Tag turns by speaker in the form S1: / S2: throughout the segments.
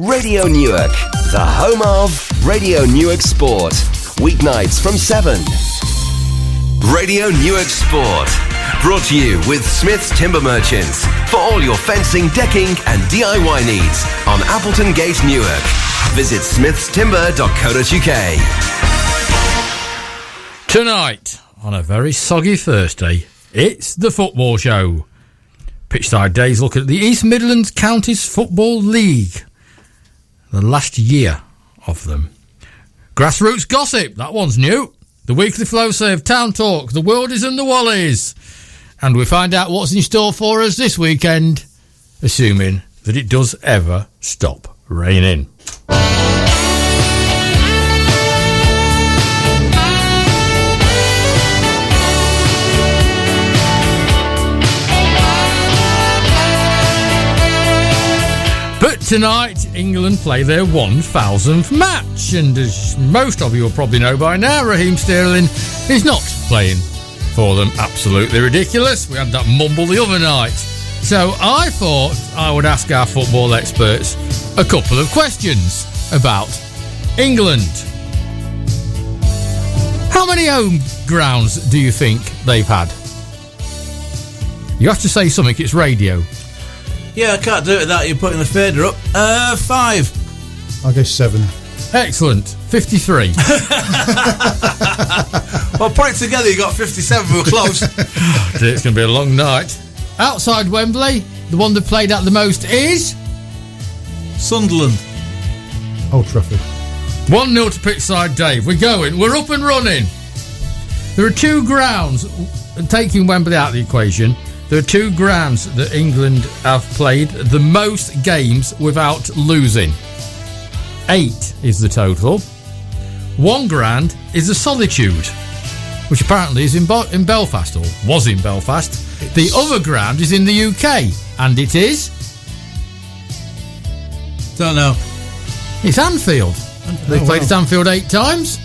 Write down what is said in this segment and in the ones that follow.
S1: Radio Newark, the home of Radio Newark Sport. Weeknights from 7. Radio Newark Sport. Brought to you with Smith's Timber Merchants for all your fencing, decking, and DIY needs on Appleton Gate, Newark. Visit smithstimber.co.uk.
S2: Tonight, on a very soggy Thursday, it's the football show. Pitchside Dave look at the East Midlands Counties Football League. The last year of them. Grassroots gossip, that one's new. The weekly Flowserve, town talk, the worldies and the wallies. And we find out what's in store for us this weekend, assuming that it does ever stop raining. Tonight, England play their 1000th match, and as most of you will probably know by now, Raheem Sterling is not playing for them. Absolutely ridiculous. We had that mumble the other night. So I thought I would ask our football experts a couple of questions about England. How many home grounds do you think they've had? You have to say something, it's radio.
S3: Yeah, I can't do it without you putting the fader up. Uh, five.
S4: I'll go seven.
S2: Excellent. 53.
S3: well, put it together, you got 57. We're close.
S2: it's going to be a long night. Outside Wembley, the one that played at the most is
S3: Sunderland.
S4: Old Trafford.
S2: 1 0 to Pitchside Dave. We're going. We're up and running. There are two grounds, taking Wembley out of the equation, there are two grounds that England have played the most games without losing. Eight is the total. One grand is the Solitude, which apparently is in, Bo- in Belfast, or was in Belfast. The other ground is in the UK, and it is.
S3: Don't know.
S2: It's Anfield. They've
S4: Oh,
S2: played
S4: wow.
S2: at Anfield eight times,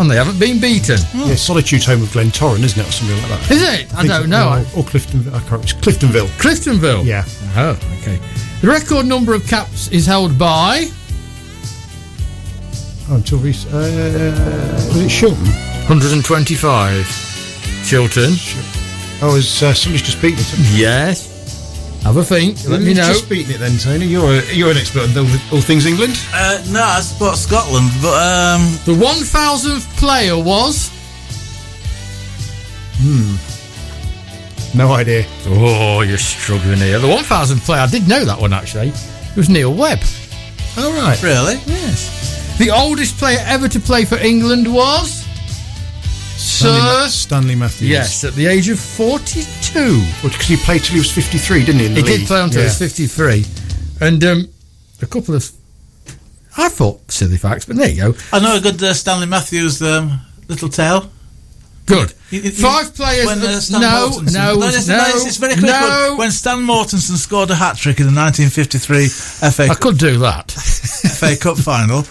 S2: and they haven't been beaten.
S4: Yeah, Solitude's home of Glentoran, isn't it, or something like that?
S2: Is it? I
S4: think
S2: don't know.
S4: Or, or Clifton. I can't. It's Cliftonville.
S2: Cliftonville.
S4: Yeah.
S2: Oh, okay. The record number of caps is held by
S4: Oh, until recent. Uh, was it Shilton?
S2: 125. Shilton.
S4: Oh, is uh, somebody's just beaten?
S2: Yes. Have a think. Let me
S4: Who's
S2: know.
S4: Just beaten it then, Tony. You're a, you're an expert on all, all things England.
S3: Uh, no, I support Scotland, but um,
S2: The 1000th player was. Hmm.
S4: No idea.
S2: Oh, you're struggling here. The 1000th player, I did know that one actually. It was Neil Webb.
S4: All right.
S3: really?
S2: Yes. The oldest player ever to play for England was.
S4: Stanley,
S2: Sir.
S4: Stanley Matthews.
S2: Yes, at the age of 42.
S4: Because he played till he was 53, didn't he? In the
S2: He
S4: league?
S2: did play until he was 53. And um, a couple of. I thought silly facts, but there you go.
S3: I know a good uh, Stanley Matthews um, little tale.
S2: Good.
S3: You- you-
S2: Five players.
S3: When, uh, Stan
S2: no,
S3: Mortensen-
S2: no, no,
S3: it's, it's, it's very quick.
S2: no.
S3: When, when Stan Mortensen scored a hat trick in the 1953 FA,
S2: I could do that.
S3: FA Cup final,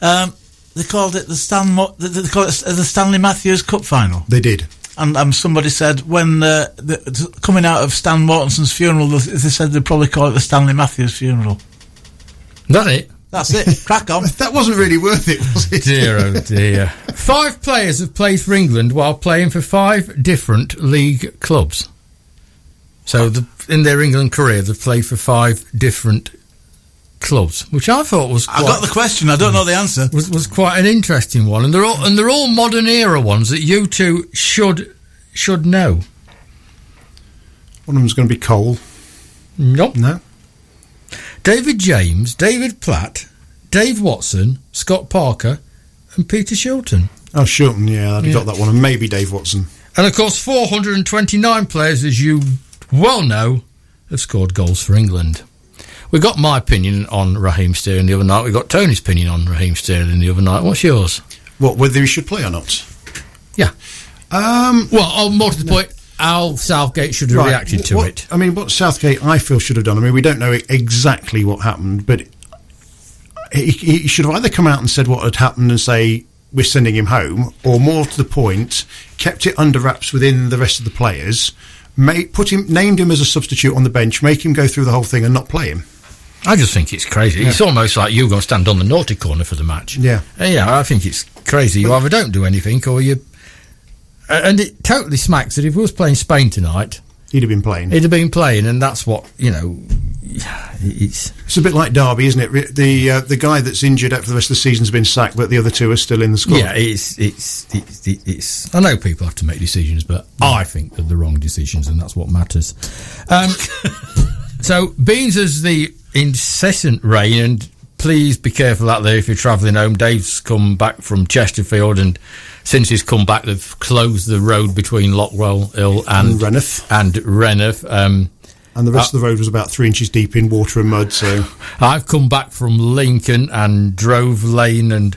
S3: um, they called it the Stan. Mo- they they called it the Stanley Matthews Cup final.
S4: They did.
S3: And um, somebody said when uh, the, coming out of Stan Mortensen's funeral, they they said they'd probably call it the Stanley Matthews funeral.
S2: that it?
S3: That's it. Crack on.
S4: That wasn't really worth it, was it?
S2: Dear, oh dear. Five players have played for England while playing for five different league clubs. So, the, in their England career, they've played for five different clubs, which I thought was
S3: I got the question. I don't know the answer.
S2: was, was quite an interesting one, and they're all and they're all modern era ones that you two should should know.
S4: One of them's going to be Cole.
S2: Nope.
S4: No.
S2: David James, David Platt, Dave Watson, Scott Parker, and Peter Shilton.
S4: Oh, Shilton, yeah, I'd have
S2: Yeah.
S4: got that one. And maybe Dave Watson.
S2: And of course, 429 players, as you well know, have scored goals for England. We got my opinion on Raheem Sterling the other night. We got Tony's opinion on Raheem Sterling the other night. What's yours?
S4: What, whether he should play or not?
S2: Yeah.
S4: Um,
S2: Well, oh, more to the point, Al Southgate should have
S4: right,
S2: reacted to
S4: what-
S2: it.
S4: I mean, what Southgate, I feel, should have done. I mean, we don't know exactly what happened, but he, he should have either come out and said what had happened and say, we're sending him home, or more to the point, kept it under wraps within the rest of the players, made, put him, named him as a substitute on the bench, make him go through the whole thing and not play him.
S2: I just think it's crazy. It's almost like you're going to stand on the naughty corner for the match.
S4: Yeah.
S2: Uh, yeah, I think it's crazy. You either don't do anything or you. Uh, and it totally smacks that if we was playing Spain tonight,
S4: He'd have been playing.
S2: he'd have been playing, and that's what you know. It's
S4: It's a bit like Derby, isn't it? The uh, the guy that's injured out for the rest of the season's been sacked, but the other two are still in the squad.
S2: yeah, it's it's it's it's. I know people have to make decisions, but I think they're the wrong decisions, and that's what matters. Um, so Beans is the incessant rain, and please be careful out there if you're travelling home. Dave's come back from Chesterfield, and since he's come back, they've closed the road between Lockwell Hill and
S4: And Rainworth.
S2: And Rainworth. Um,
S4: And the rest of the road was about three inches deep in water and mud. So
S2: I've come back from Lincoln and Drove Lane and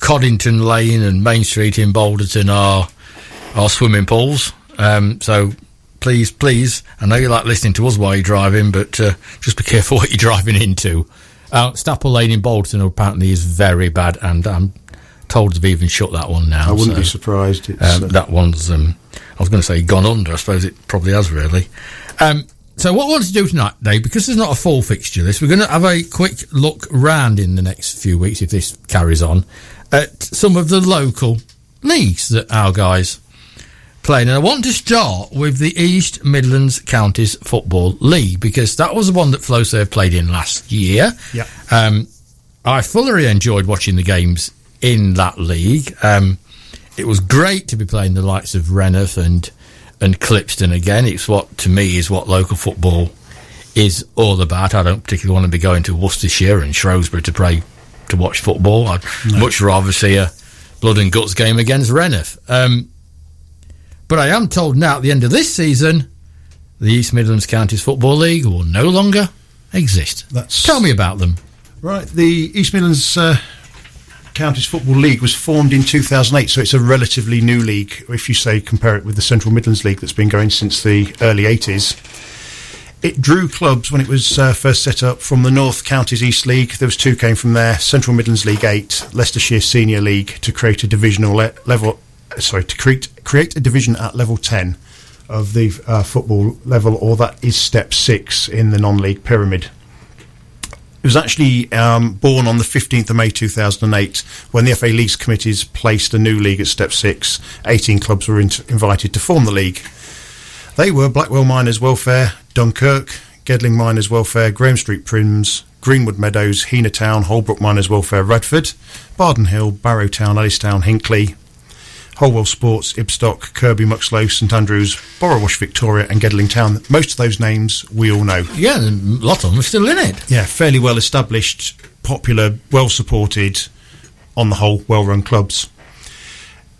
S2: Coddington Lane and Main Street in Balderton are are swimming pools. Um, so please, please, I know you like listening to us while you're driving, but uh, just be careful what you're driving into. Uh, Staple Lane in Bolton apparently is very bad, and I'm told they've even shut that one now.
S4: I wouldn't
S2: so,
S4: be surprised. It's,
S2: um,
S4: uh,
S2: that one's, um, I was going to say gone under. I suppose it probably has really. Um, so what we want to do tonight, Dave, because there's not a full fixture list, we're going to have a quick look round in the next few weeks, if this carries on, at some of the local leagues that our guys playing. And I want to start with the East Midlands Counties Football League, because that was the one that Flowserve played in last year.
S4: Yeah.
S2: Um, I fully enjoyed watching the games in that league. Um, it was great to be playing the likes of Rainworth and and Clipstone again. It's what to me is what local football is all about. I don't particularly want to be going to Worcestershire and Shrewsbury to play to watch football. I'd much rather see a blood and guts game against Rainworth. Um, but I am told now at the end of this season, the East Midlands Counties Football League will no longer exist.
S4: That's-
S2: Tell me about them.
S4: Right, the East Midlands uh, Counties Football League was formed in 2008, so it's a relatively new league. If you say compare it with the Central Midlands League that's been going since the early 80s, it drew clubs when it was uh, first set up from the North Counties East League. There was two came from there: Central Midlands League Eight, Leicestershire Senior League, to create a divisional le- level. Sorry, to create create a division at level 10 of the uh, football level, or that is step six in the non-league pyramid. It was actually um, born on the 15th of May 2008 when the FA Leagues Committees placed a new league at Step 6. 18 clubs were int- invited to form the league. They were Blackwell Miners Welfare, Dunkirk, Gedling Miners Welfare, Graham Street Prims, Greenwood Meadows, Heanor Town, Holbrook Miners Welfare, Radford, Bardon Hill, Barrow Town, Ellistown, Hinckley, Holwell Sports, Ibstock, Kirby, Muxloe, St Andrews, Borrowash, Victoria, and Gedling Town. Most of those names we all know.
S2: Yeah, a lot of them are still in it.
S4: Yeah, fairly well established, popular, well supported, on the whole, well run clubs.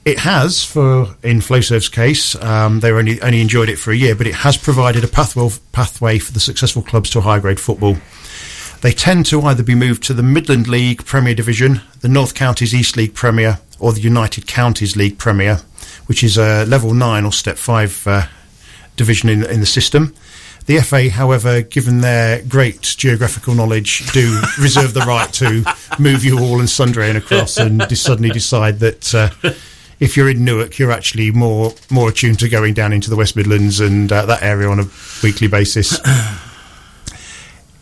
S4: It has, for in Flowserve's case, um, they only only enjoyed it for a year, but it has provided a pathway pathway for the successful clubs to high grade football. They tend to either be moved to the Midland League Premier Division, the North Counties East League Premier, or the United Counties League Premier, which is a level nine or step five uh, division in, in the system. The FA, however, given their great geographical knowledge, do reserve the right to move you all and sundry and across and suddenly decide that uh, if you're in Newark, you're actually more more attuned to going down into the West Midlands and uh, that area on a weekly basis.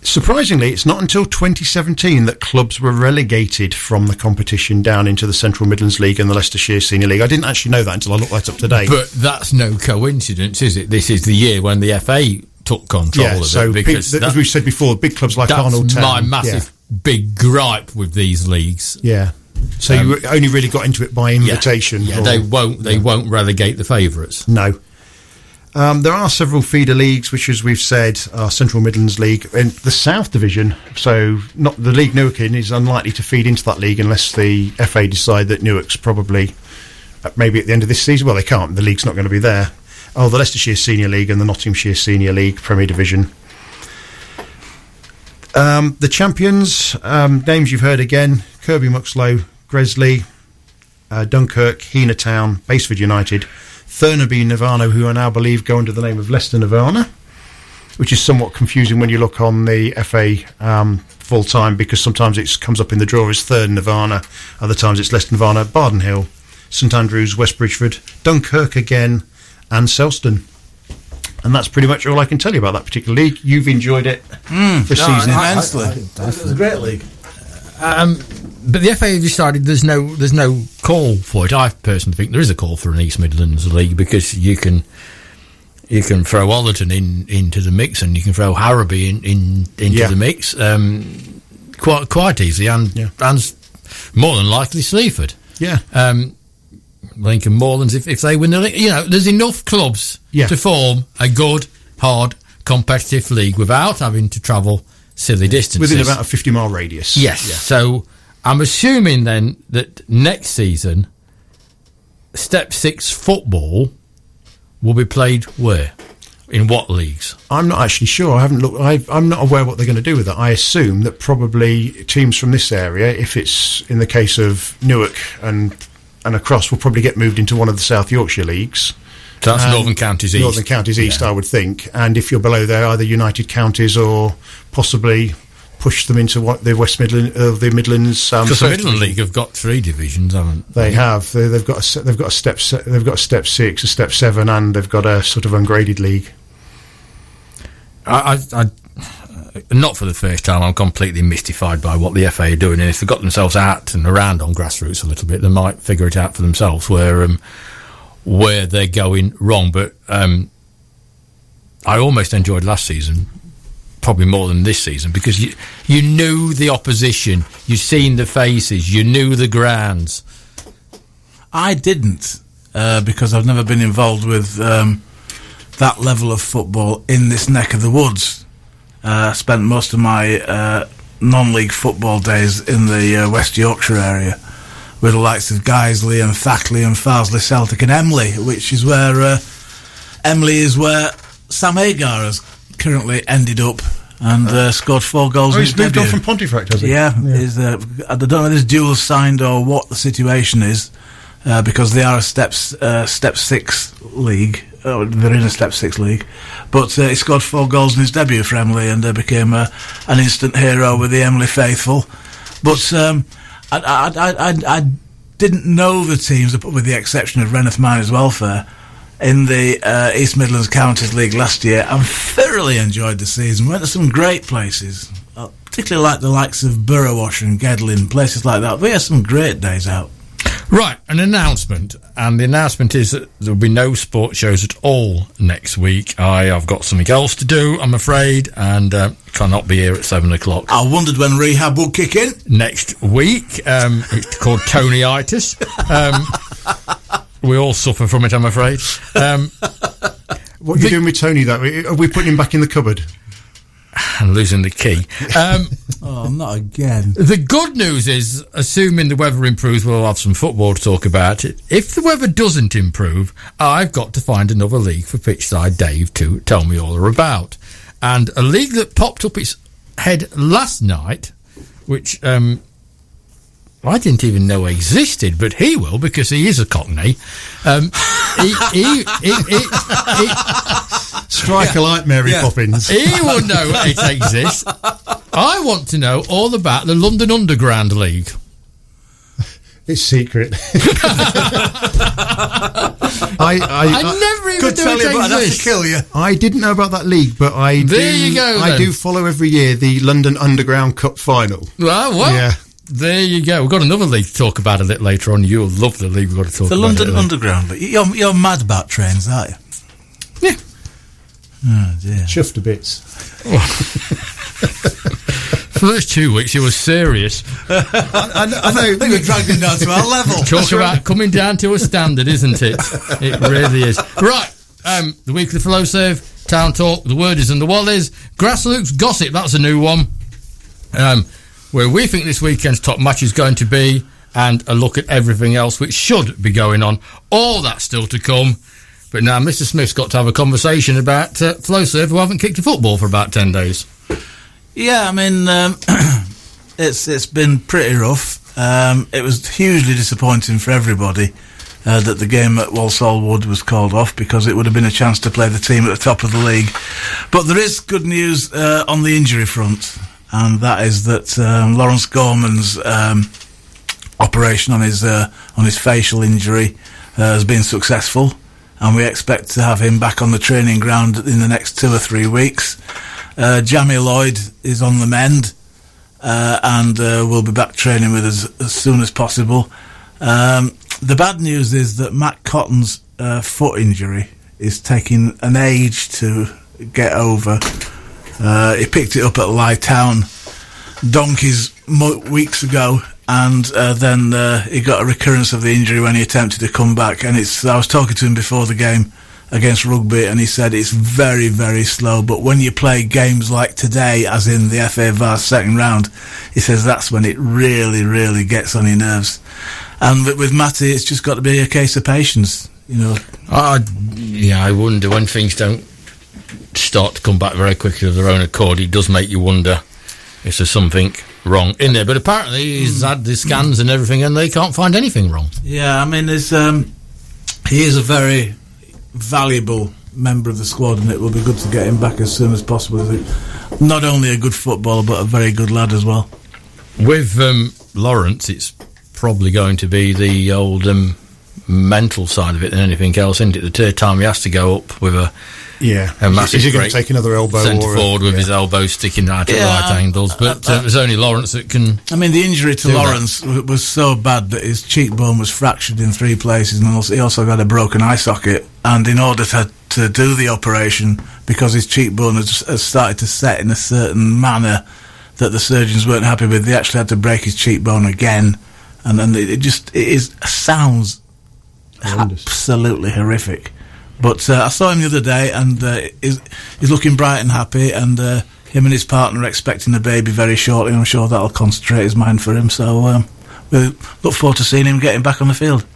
S4: Surprisingly, it's not until 2017 that clubs were relegated from the competition down into the Central Midlands League and the Leicestershire Senior League. I didn't actually know that until I looked that up today.
S2: But that's no coincidence, is it? This is the year when the FA took control
S4: yeah,
S2: of
S4: so
S2: it because
S4: th-
S2: that-
S4: as we said before, big clubs like
S2: that's
S4: Arnold Town.
S2: my massive big gripe with these leagues.
S4: Yeah. yeah. So you only really got into it by
S2: Um, Yeah.
S4: invitation.
S2: Yeah,
S4: or-
S2: they won't. They won't relegate the favourites.
S4: No. Um, there are several feeder leagues, which, as we've said, are Central Midlands League and the South Division. So, not the league Newark in is unlikely to feed into that league unless the FA decide that Newark's probably uh, maybe at the end of this season. Well, they can't. The league's not going to be there. Oh, the Leicestershire Senior League and the Nottinghamshire Senior League Premier Division. Um, the champions, um, names you've heard again Kirby Muxloe, Gresley, uh, Dunkirk, Heanor Town, Basford United, Thurnaby Nirvana, who I now believe go under the name of Leicester Nirvana, which is somewhat confusing when you look on the FA um, full time because sometimes it comes up in the draw as Third Nirvana, other times it's Leicester Nirvana, Bardon Hill, St Andrews, West Bridgford, Dunkirk again, and Selston. And that's pretty much all I can tell you about that particular league. You've enjoyed it
S3: Mm.
S4: for season.
S3: immensely. it was a great league.
S2: Um, but the FA have decided there's no there's no call for it. I personally think there is a call for an East Midlands league because you can you can throw Ollerton in into the mix and you can throw Harrowby in, in into
S4: Yeah.
S2: the mix um, quite quite easily and
S4: Yeah.
S2: and more than likely Sleaford.
S4: Yeah.
S2: Um, Lincoln Moorlands, if, if they win the league, you know, there's enough clubs
S4: Yeah.
S2: to form a good, hard, competitive league without having to travel silly distances.
S4: Within about a 50 mile radius.
S2: Yes. So I'm assuming then that next season, Step Six football will be played where? In what leagues?
S4: I'm not actually sure. I haven't looked. I, I'm not aware what they're going to do with it. I assume that probably teams from this area, if it's in the case of Newark and and across, will probably get moved into one of the South Yorkshire leagues.
S2: So that's
S4: Um,
S2: Northern Counties East.
S4: Northern Counties East, I would think. And if you're below there, either United Counties or possibly push them into what the West Midland, uh, the Midlands. Um,
S2: Because the Midland. League have got three divisions, haven't
S4: They have. They, they've got a, they've got a step. Se- they've got a step six, a step seven, and they've got a sort of ungraded league.
S2: I, I, I, not for the first time, I'm completely mystified by what the FA are doing. And if they got themselves out and around on grassroots a little bit, they might figure it out for themselves where um, where they're going wrong. But um, I almost enjoyed last season, probably more than this season, because you you knew the opposition, you seen the faces, you knew the grounds.
S3: I didn't uh, because I've never been involved with um, that level of football in this neck of the woods. Uh, I spent most of my uh, non-league football days in the uh, West Yorkshire area with the likes of Guiseley and Thackley and Farsley Celtic and Emley, which is where uh, Emley is where Sam Agar has currently ended up and uh, scored four goals.
S4: Oh,
S3: in
S4: he's
S3: his
S4: moved on from Pontefract, has he?
S3: Yeah, Is, uh, I don't know if this dual signed or what the situation is, uh, because they are a steps uh, step six league. Oh, they're in a step six league, but uh, he scored four goals in his debut for Emley and uh, became uh, an instant hero with the Emley faithful. But um, I, I, I, I, I didn't know the teams, with the exception of Rainworth Miners Welfare. In the uh, East Midlands Counties League last year, and thoroughly enjoyed the season. Went to some great places uh, particularly like the likes of Borrowash and Gedlin, places like that. We had some great days out.
S2: Right, an announcement, and the announcement is that there will be no sports shows at all next week. I have got something else to do, I'm afraid, and uh, cannot be here at seven o'clock
S3: I wondered when rehab would kick in.
S2: next week. Um, it's called Tonyitis. Um, we all suffer from it, I'm afraid. Um,
S4: What are you doing with Tony? That are we putting him back in the cupboard?
S2: And losing the key. Um,
S3: Oh, not again.
S2: The good news is, assuming the weather improves, we'll have some football to talk about. If the weather doesn't improve, I've got to find another league for Pitchside Dave to tell me all about. And a league that popped up its head last night, which um, I didn't even know existed, but he will because he is a Cockney. Um, he, he, he, he, he,
S4: Striker like Mary Poppins.
S2: he will know it exists. I want to know all about the London Underground League.
S4: It's secret. I, I,
S2: I never even
S3: Could
S2: knew
S3: tell you,
S2: it
S3: but I'd have to kill you.
S4: I didn't know about that league, but I
S2: There
S4: do.
S2: you go,
S4: I
S2: then.
S4: do follow every year the London Underground Cup final.
S2: Well, well,
S4: Yeah.
S2: There you go. We've got another league to talk about a little later on. You'll love the league we've got to talk
S3: The
S2: about.
S3: The London
S2: a little.
S3: Underground. But you're, you're mad about trains, aren't you?
S2: Yeah.
S3: Oh, dear.
S4: Chuffed to bits.
S2: First two weeks, it was serious.
S4: I, know- I know.
S3: I think we dragged him down to our level.
S2: Talk about coming down to a standard, isn't it? It really is. Right. Um, the weekly Flowserve, town talk, the word is in the wallies, grassroots gossip. That's a new one. Um, where we think this weekend's top match is going to be, and a look at everything else which should be going on. All that's still to come. But now Mr. Smith's got to have a conversation about uh, Flowserve, who haven't kicked a football for about ten days.
S3: Yeah, I mean, um, it's it's been pretty rough. Um, it was hugely disappointing for everybody uh, that the game at Walsall Wood was called off because it would have been a chance to play the team at the top of the league. But there is good news uh, on the injury front, and that is that um, Lawrence Gorman's um, operation on his uh, on his facial injury uh, has been successful. and we expect to have him back on the training ground in the next two or three weeks. Uh, Jamie Lloyd is on the mend uh, and uh, will be back training with us as soon as possible. Um, the bad news is that Matt Cotton's uh, foot injury is taking an age to get over. Uh, he picked it up at Lie Town donkeys mo- weeks ago, and uh, then uh, he got a recurrence of the injury when he attempted to come back. And it's I was talking to him before the game against rugby, and he said it's very very slow. But when you play games like today, as in the FA Vase second round, he says that's when it really really gets on your nerves. And with, with Matty, it's just got to be a case of patience, you know.
S2: I, yeah, I wonder when things don't start to come back very quickly of their own accord. It does make you wonder if there's something wrong in there. But apparently, he's had the scans and everything, and they can't find anything wrong.
S3: Yeah, I mean, there's um, he is a very valuable member of the squad, and it will be good to get him back as soon as possible. Not only a good footballer, but a very good lad as well.
S2: With um, Lawrence, it's probably going to be the old um, mental side of it than anything else, isn't it? The third time he has to go up with a
S4: Yeah.
S2: a massive
S4: Is he going to take another elbow
S2: centre
S4: or a-
S2: forward with
S4: yeah.
S2: his elbow sticking out at
S3: Yeah,
S2: right angles? But
S3: uh,
S2: uh, it was only Lawrence that can.
S3: I mean, the injury to
S2: Do that.
S3: Lawrence was so bad that his cheekbone was fractured in three places, and also, he also got a broken eye socket. And in order to to do the operation, because his cheekbone has, has started to set in a certain manner that the surgeons weren't happy with, they actually had to break his cheekbone again. And then it, it just it is sounds
S4: Horrendous.
S3: absolutely horrific. But uh, I saw him the other day, and uh, he's, he's looking bright and happy. And uh, him and his partner are expecting a baby very shortly. I'm sure that'll concentrate his mind for him. So um, we look forward to seeing him getting back on the field.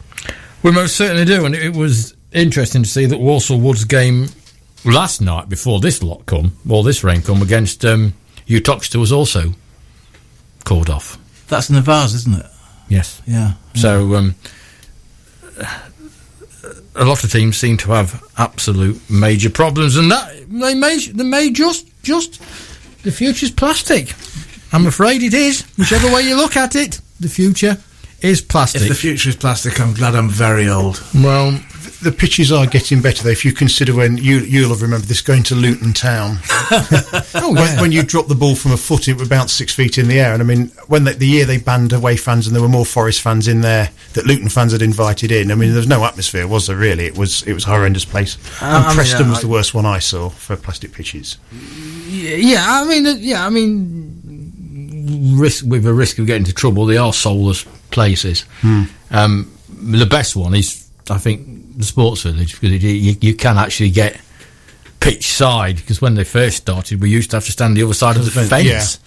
S2: We most certainly do, and it was interesting to see that Walsall Woods game last night before this lot come, or this rain come against um, Uttoxeter was also called off.
S3: That's in the vase, isn't it?
S2: Yes.
S3: Yeah.
S2: So um, a lot of teams seem to have absolute major problems, and that they may they may just just the future's plastic. I'm afraid it is. Whichever way you look at it, the future is plastic.
S3: If the future is plastic, I'm glad I'm very old.
S2: well,
S4: The pitches are getting better though. If you consider when you you'll have remembered this going to Luton Town,
S2: oh
S4: when,
S2: yeah.
S4: when you drop the ball from a foot, it was about six feet in the air. And I mean, when the, the year they banned away fans and there were more Forest fans in there that Luton fans had invited in. I mean, there was no atmosphere, was there? Really, it was it was a horrendous place.
S3: Uh,
S4: and
S3: I mean,
S4: Preston
S3: uh,
S4: was the worst one I saw for plastic pitches.
S2: Yeah, I mean, uh, yeah, I mean, risk with a risk of getting into trouble, they are soulless places. Um, the best one is, I think, the Sports Village because it, you, you can actually get pitch side because when they first started, we used to have to stand the other side of the
S4: Fence,
S2: fence.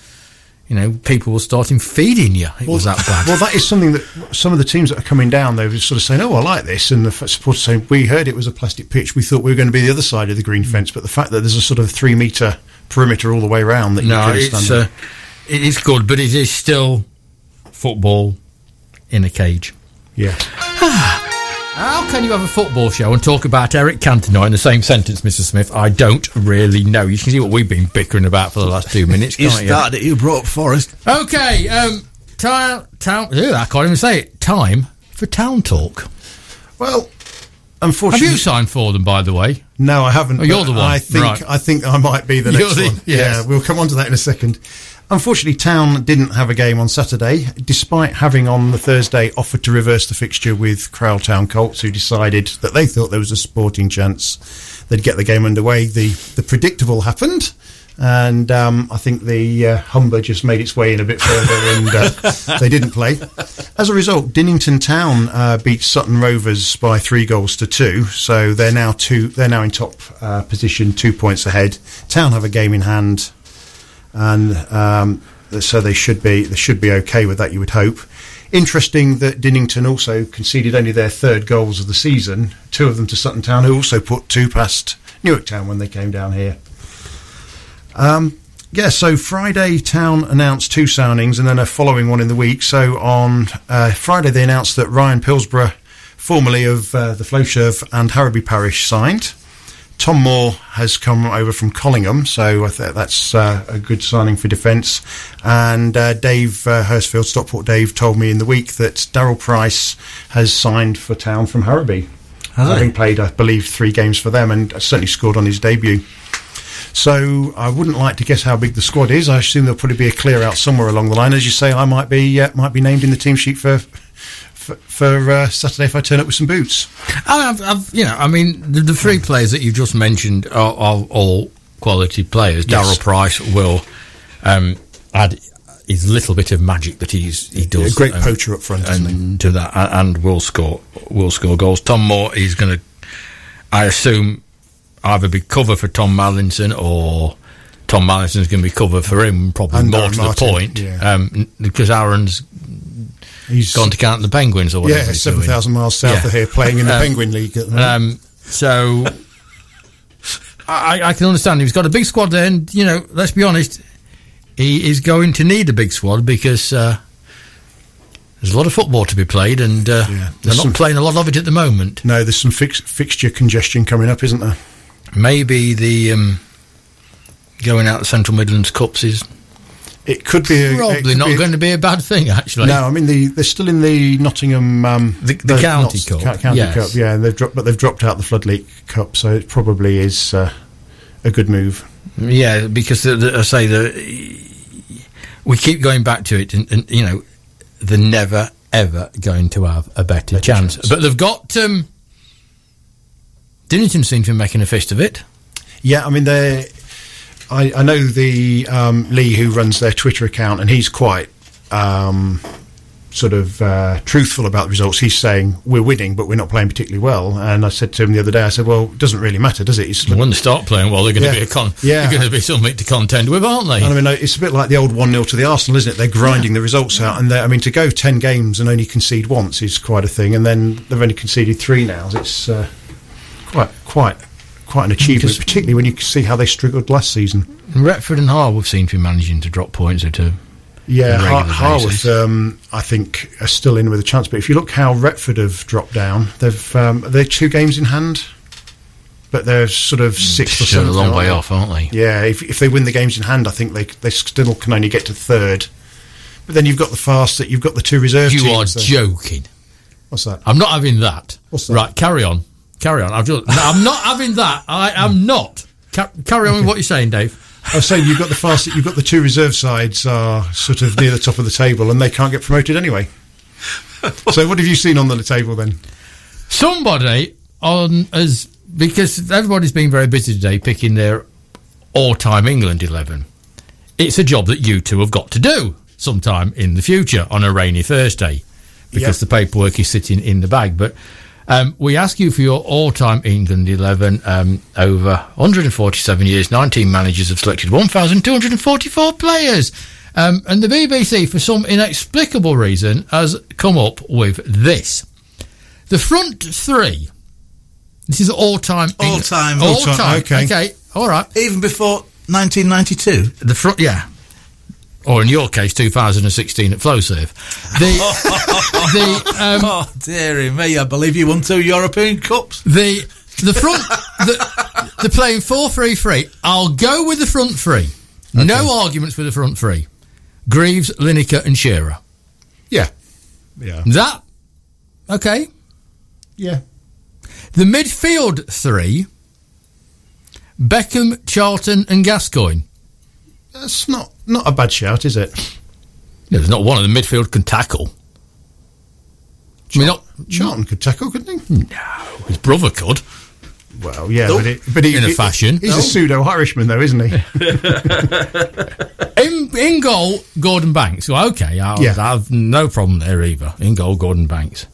S2: You know, people were starting feeding you. It was that bad.
S4: Well, that is something that some of the teams that are coming down, they were sort of saying, "Oh, I like this," and the supporters saying, "We heard it was a plastic pitch. We thought we were going to be the other side of the green fence, but the fact that there's a sort of three meter perimeter all the way around that
S2: no,
S4: you
S2: it's
S4: stand."
S2: uh, it is good, but it is still football in a cage.
S4: yeah,
S2: How can you have a football show and talk about Eric Cantona in the same sentence, Mr. Smith? I don't really know. You can see what we've been bickering about for the last two minutes,
S3: You
S2: can't you?
S3: started it. You brought up Forest.
S2: Okay, um, town, town. I can't even say it. Time for town talk.
S4: well, unfortunately, Have
S2: you signed for them, by the way?
S4: No, I haven't.
S2: Oh, you're the one.
S4: I think
S2: Right.
S4: I think I might be the next
S2: the-
S4: one.
S2: yes.
S4: Yeah, we'll come on to that in a second. Unfortunately, Town didn't have a game on Saturday, despite having on the Thursday offered to reverse the fixture with Crowell Town Colts, who decided that they thought there was a sporting chance they'd get the game underway. The the predictable happened. And um, I think the uh, Humber just made its way in a bit further, and uh, they didn't play. As a result, Dinnington Town uh, beat Sutton Rovers by three goals to two. So they're now two. They're now in top uh, position, two points ahead. Town have a game in hand, and um, so they should be they should be okay with that. You would hope. Interesting that Dinnington also conceded only their third goals of the season, two of them to Sutton Town, who also put two past Newark Town when they came down here. Um, yeah, so Friday Town announced two soundings and then a following one in the week. So on uh, Friday they announced that Ryan Pilsborough, formerly of uh, the Flowserve and Harrowby Parish, signed. Tom Moore has come over from Collingham, so I think that's uh, a good signing for defence. And uh, Dave uh, Hurstfield, Stockport Dave, told me in the week that Daryl Price has signed for Town from Harrowby.
S3: He?
S4: having played, I believe, three games for them, and certainly scored on his debut. So I wouldn't like to guess how big the squad is. I assume there'll probably be a clear out somewhere along the line. As you say, I might be uh, might be named in the team sheet for for, for uh, Saturday if I turn up with some boots.
S2: I've, I've, you know, I mean, the, the three players that you've just mentioned are, are all quality players.
S4: Yes.
S2: Daryl Price will um, add his little bit of magic that he's he does.
S4: A great
S2: um,
S4: poacher up front,
S2: and to that, and will score will score goals. Tom Moore is going to, I assume, either be cover for Tom Mallinson or Tom Mallinson's going to be cover for him. Probably
S4: And
S2: more
S4: Aaron
S2: to
S4: Martin,
S2: the point,
S4: yeah.
S2: um, because Aaron's
S4: He's
S2: gone to count the Penguins or whatever.
S4: yeah,
S2: he's
S4: seven thousand miles south
S2: Yeah.
S4: of here, playing in the
S2: Um,
S4: Penguin League. At the.
S2: Um, so I, I can understand he's got a big squad there, and you know, let's be honest, he is going to need a big squad because uh, there's a lot of football to be played, and uh,
S4: Yeah,
S2: they're not
S4: some-
S2: playing a lot of it at the moment.
S4: no, there's some fix, fixture congestion coming up, isn't there?
S2: Maybe the um, going out the Central Midlands Cups is
S4: It could be
S2: probably
S4: could
S2: not
S4: be
S2: going to be a bad thing, actually.
S4: No, I mean the they're still in the Nottingham um,
S2: The- the County Cup,
S4: County
S2: yes.
S4: Cup, yeah. They've dropped, but they've dropped out the Flood League Cup, so it probably is uh, a good move.
S2: Yeah, because the, the, I say the we keep going back to it, and, and you know they're never ever going to have a better, chance.
S4: chance.
S2: But they've got um, Dinnington seem to be making a fist of it.
S4: Yeah, I mean they. I, I know the um, Lee who runs their Twitter account, and he's quite um, sort of uh, truthful about the results. He's saying we're winning, but we're not playing particularly well. And I said to him the other day, I said, "Well, it doesn't really matter, does it?" It's,
S2: When they start playing well, they're going to
S4: Yeah.
S2: be a con.
S4: Yeah.
S2: They're going to be something to contend with, aren't they?
S4: And I mean, it's a bit like the old 1 0 to the Arsenal, isn't it? They're grinding the results out. And they're- I mean, to go 10 games and only concede once is quite a thing. And then they've only conceded three now. It's uh, quite, quite, quite an achievement,
S2: Because-
S4: particularly when you see how they struggled last season.
S2: Retford and Harworth seem to be managing to drop points or two.
S4: Yeah, Har- Harworth, um, I think, are still in with a chance. But if you look how Retford have dropped down, they've um, they're two games in hand, but they're sort of sixth or
S2: still a long way
S4: they?
S2: off, aren't they?
S4: Yeah, if, if they win the games in hand, I think they they still can only get to third. But then you've got the fast that you've got the two reserve
S2: You are
S4: teams. there.
S2: joking.
S4: What's that?
S2: I'm not having that.
S4: What's that?
S2: Right, carry on. Carry on. I've just, no, I'm not having that. I am not. Ca- carry on with what you're saying, Dave.
S4: I was saying you've got the fast. You've got the two reserve sides are sort of near the top of the table, and they can't get promoted anyway. so what have you seen on the table then?
S2: Somebody on as because everybody's been very busy today picking their all-time England eleven. It's a job that you two have got to do sometime in the future on a rainy Thursday because
S4: Yep.
S2: the paperwork is sitting in the bag. But um, we ask you for your all-time England eleven um, over 147 years. 19 managers have selected 1,244 players. Um, and the BBC, for some inexplicable reason, has come up with this. The front three. This is all time.
S3: All time.
S2: All
S3: All
S4: time,
S2: time.
S4: okay.
S2: Okay. All right.
S3: Even before 1992.
S2: The front. Yeah. Or in your case, 2016 at Flowserve. The the um,
S3: Oh, dearie me, I believe you won two European Cups.
S2: the the front. The, they're playing four three three. I'll go with the front three. No arguments with the front three. Greaves, Lineker, and Shearer.
S4: Yeah, yeah,
S2: That okay.
S4: yeah.
S2: The midfield three. Beckham, Charlton, and Gascoigne.
S4: That's not not a bad shout, is it?
S2: Yeah, there's not one of the midfield can tackle. I mean, not
S4: Charlton could tackle, couldn't he?
S2: No, his brother could.
S4: Well, yeah,
S3: Nope.
S4: but it, but he,
S2: In a fashion.
S4: he's
S2: No.
S4: a pseudo Irishman, though, isn't he?
S2: In, in goal, Gordon Banks. Well, okay, I'll,
S4: Yeah.
S2: I have no problem there either. In goal, Gordon Banks.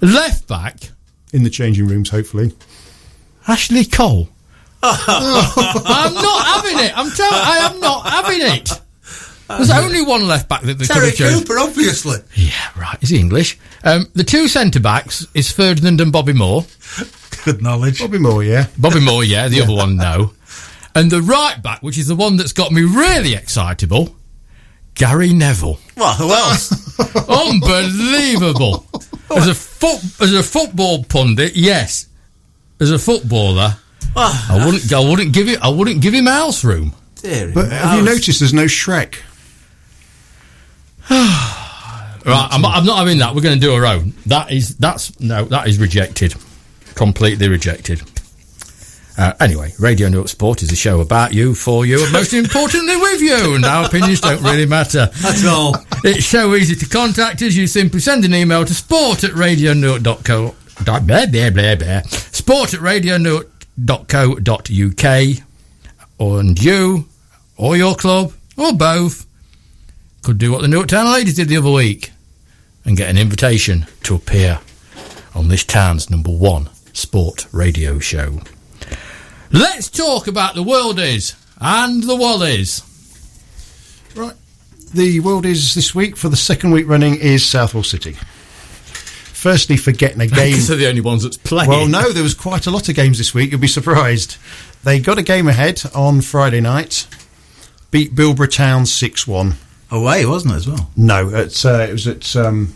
S2: Left back,
S4: In the changing rooms, hopefully.
S2: Ashley Cole. I'm not having it. I'm telling. I am not having it. There's only one left back that they could
S3: Terry
S2: have chosen.
S3: Cooper, obviously.
S2: Yeah, right. Is he English? Um, the two centre backs is Ferdinand and Bobby Moore.
S3: Good knowledge.
S4: Bobby Moore, yeah.
S2: Bobby Moore, yeah. The other one, no. And the right back, which is the one that's got me really excitable, Gary Neville.
S3: Well, who else?
S2: Unbelievable. As a foot, as a football pundit, yes. As a footballer, I wouldn't. I wouldn't give it. I wouldn't give him house room.
S3: dearie
S4: But
S3: me.
S4: have you noticed there's no Shrek?
S2: Right, I'm, I'm not having that. We're going to do our own. That is. That's no. That is rejected. completely rejected. Uh, anyway, Radio Newark Sport is a show about you, for you, and most importantly with you, and our opinions don't really matter.
S3: at all.
S2: It's so easy to contact us. You simply send an email to sport at radionewark.co. Blah, blah, blah, blah. Sport at radionewark.co.uk. And you, or your club, or both, could do what the Newark Town ladies did the other week and get an invitation to appear on this town's number one sport radio show. Let's talk about the worldies and the wallies.
S4: Right. The world is this week for the second week running is Southwell City. Firstly, for getting a game.
S2: Because they're the only ones that's playing.
S4: Well, no, there was quite a lot of games this week. You'll be surprised. They got a game ahead on Friday night, beat Bilborough Town six one.
S3: Away, wasn't it, as well?
S4: No, it's, uh, it was at um,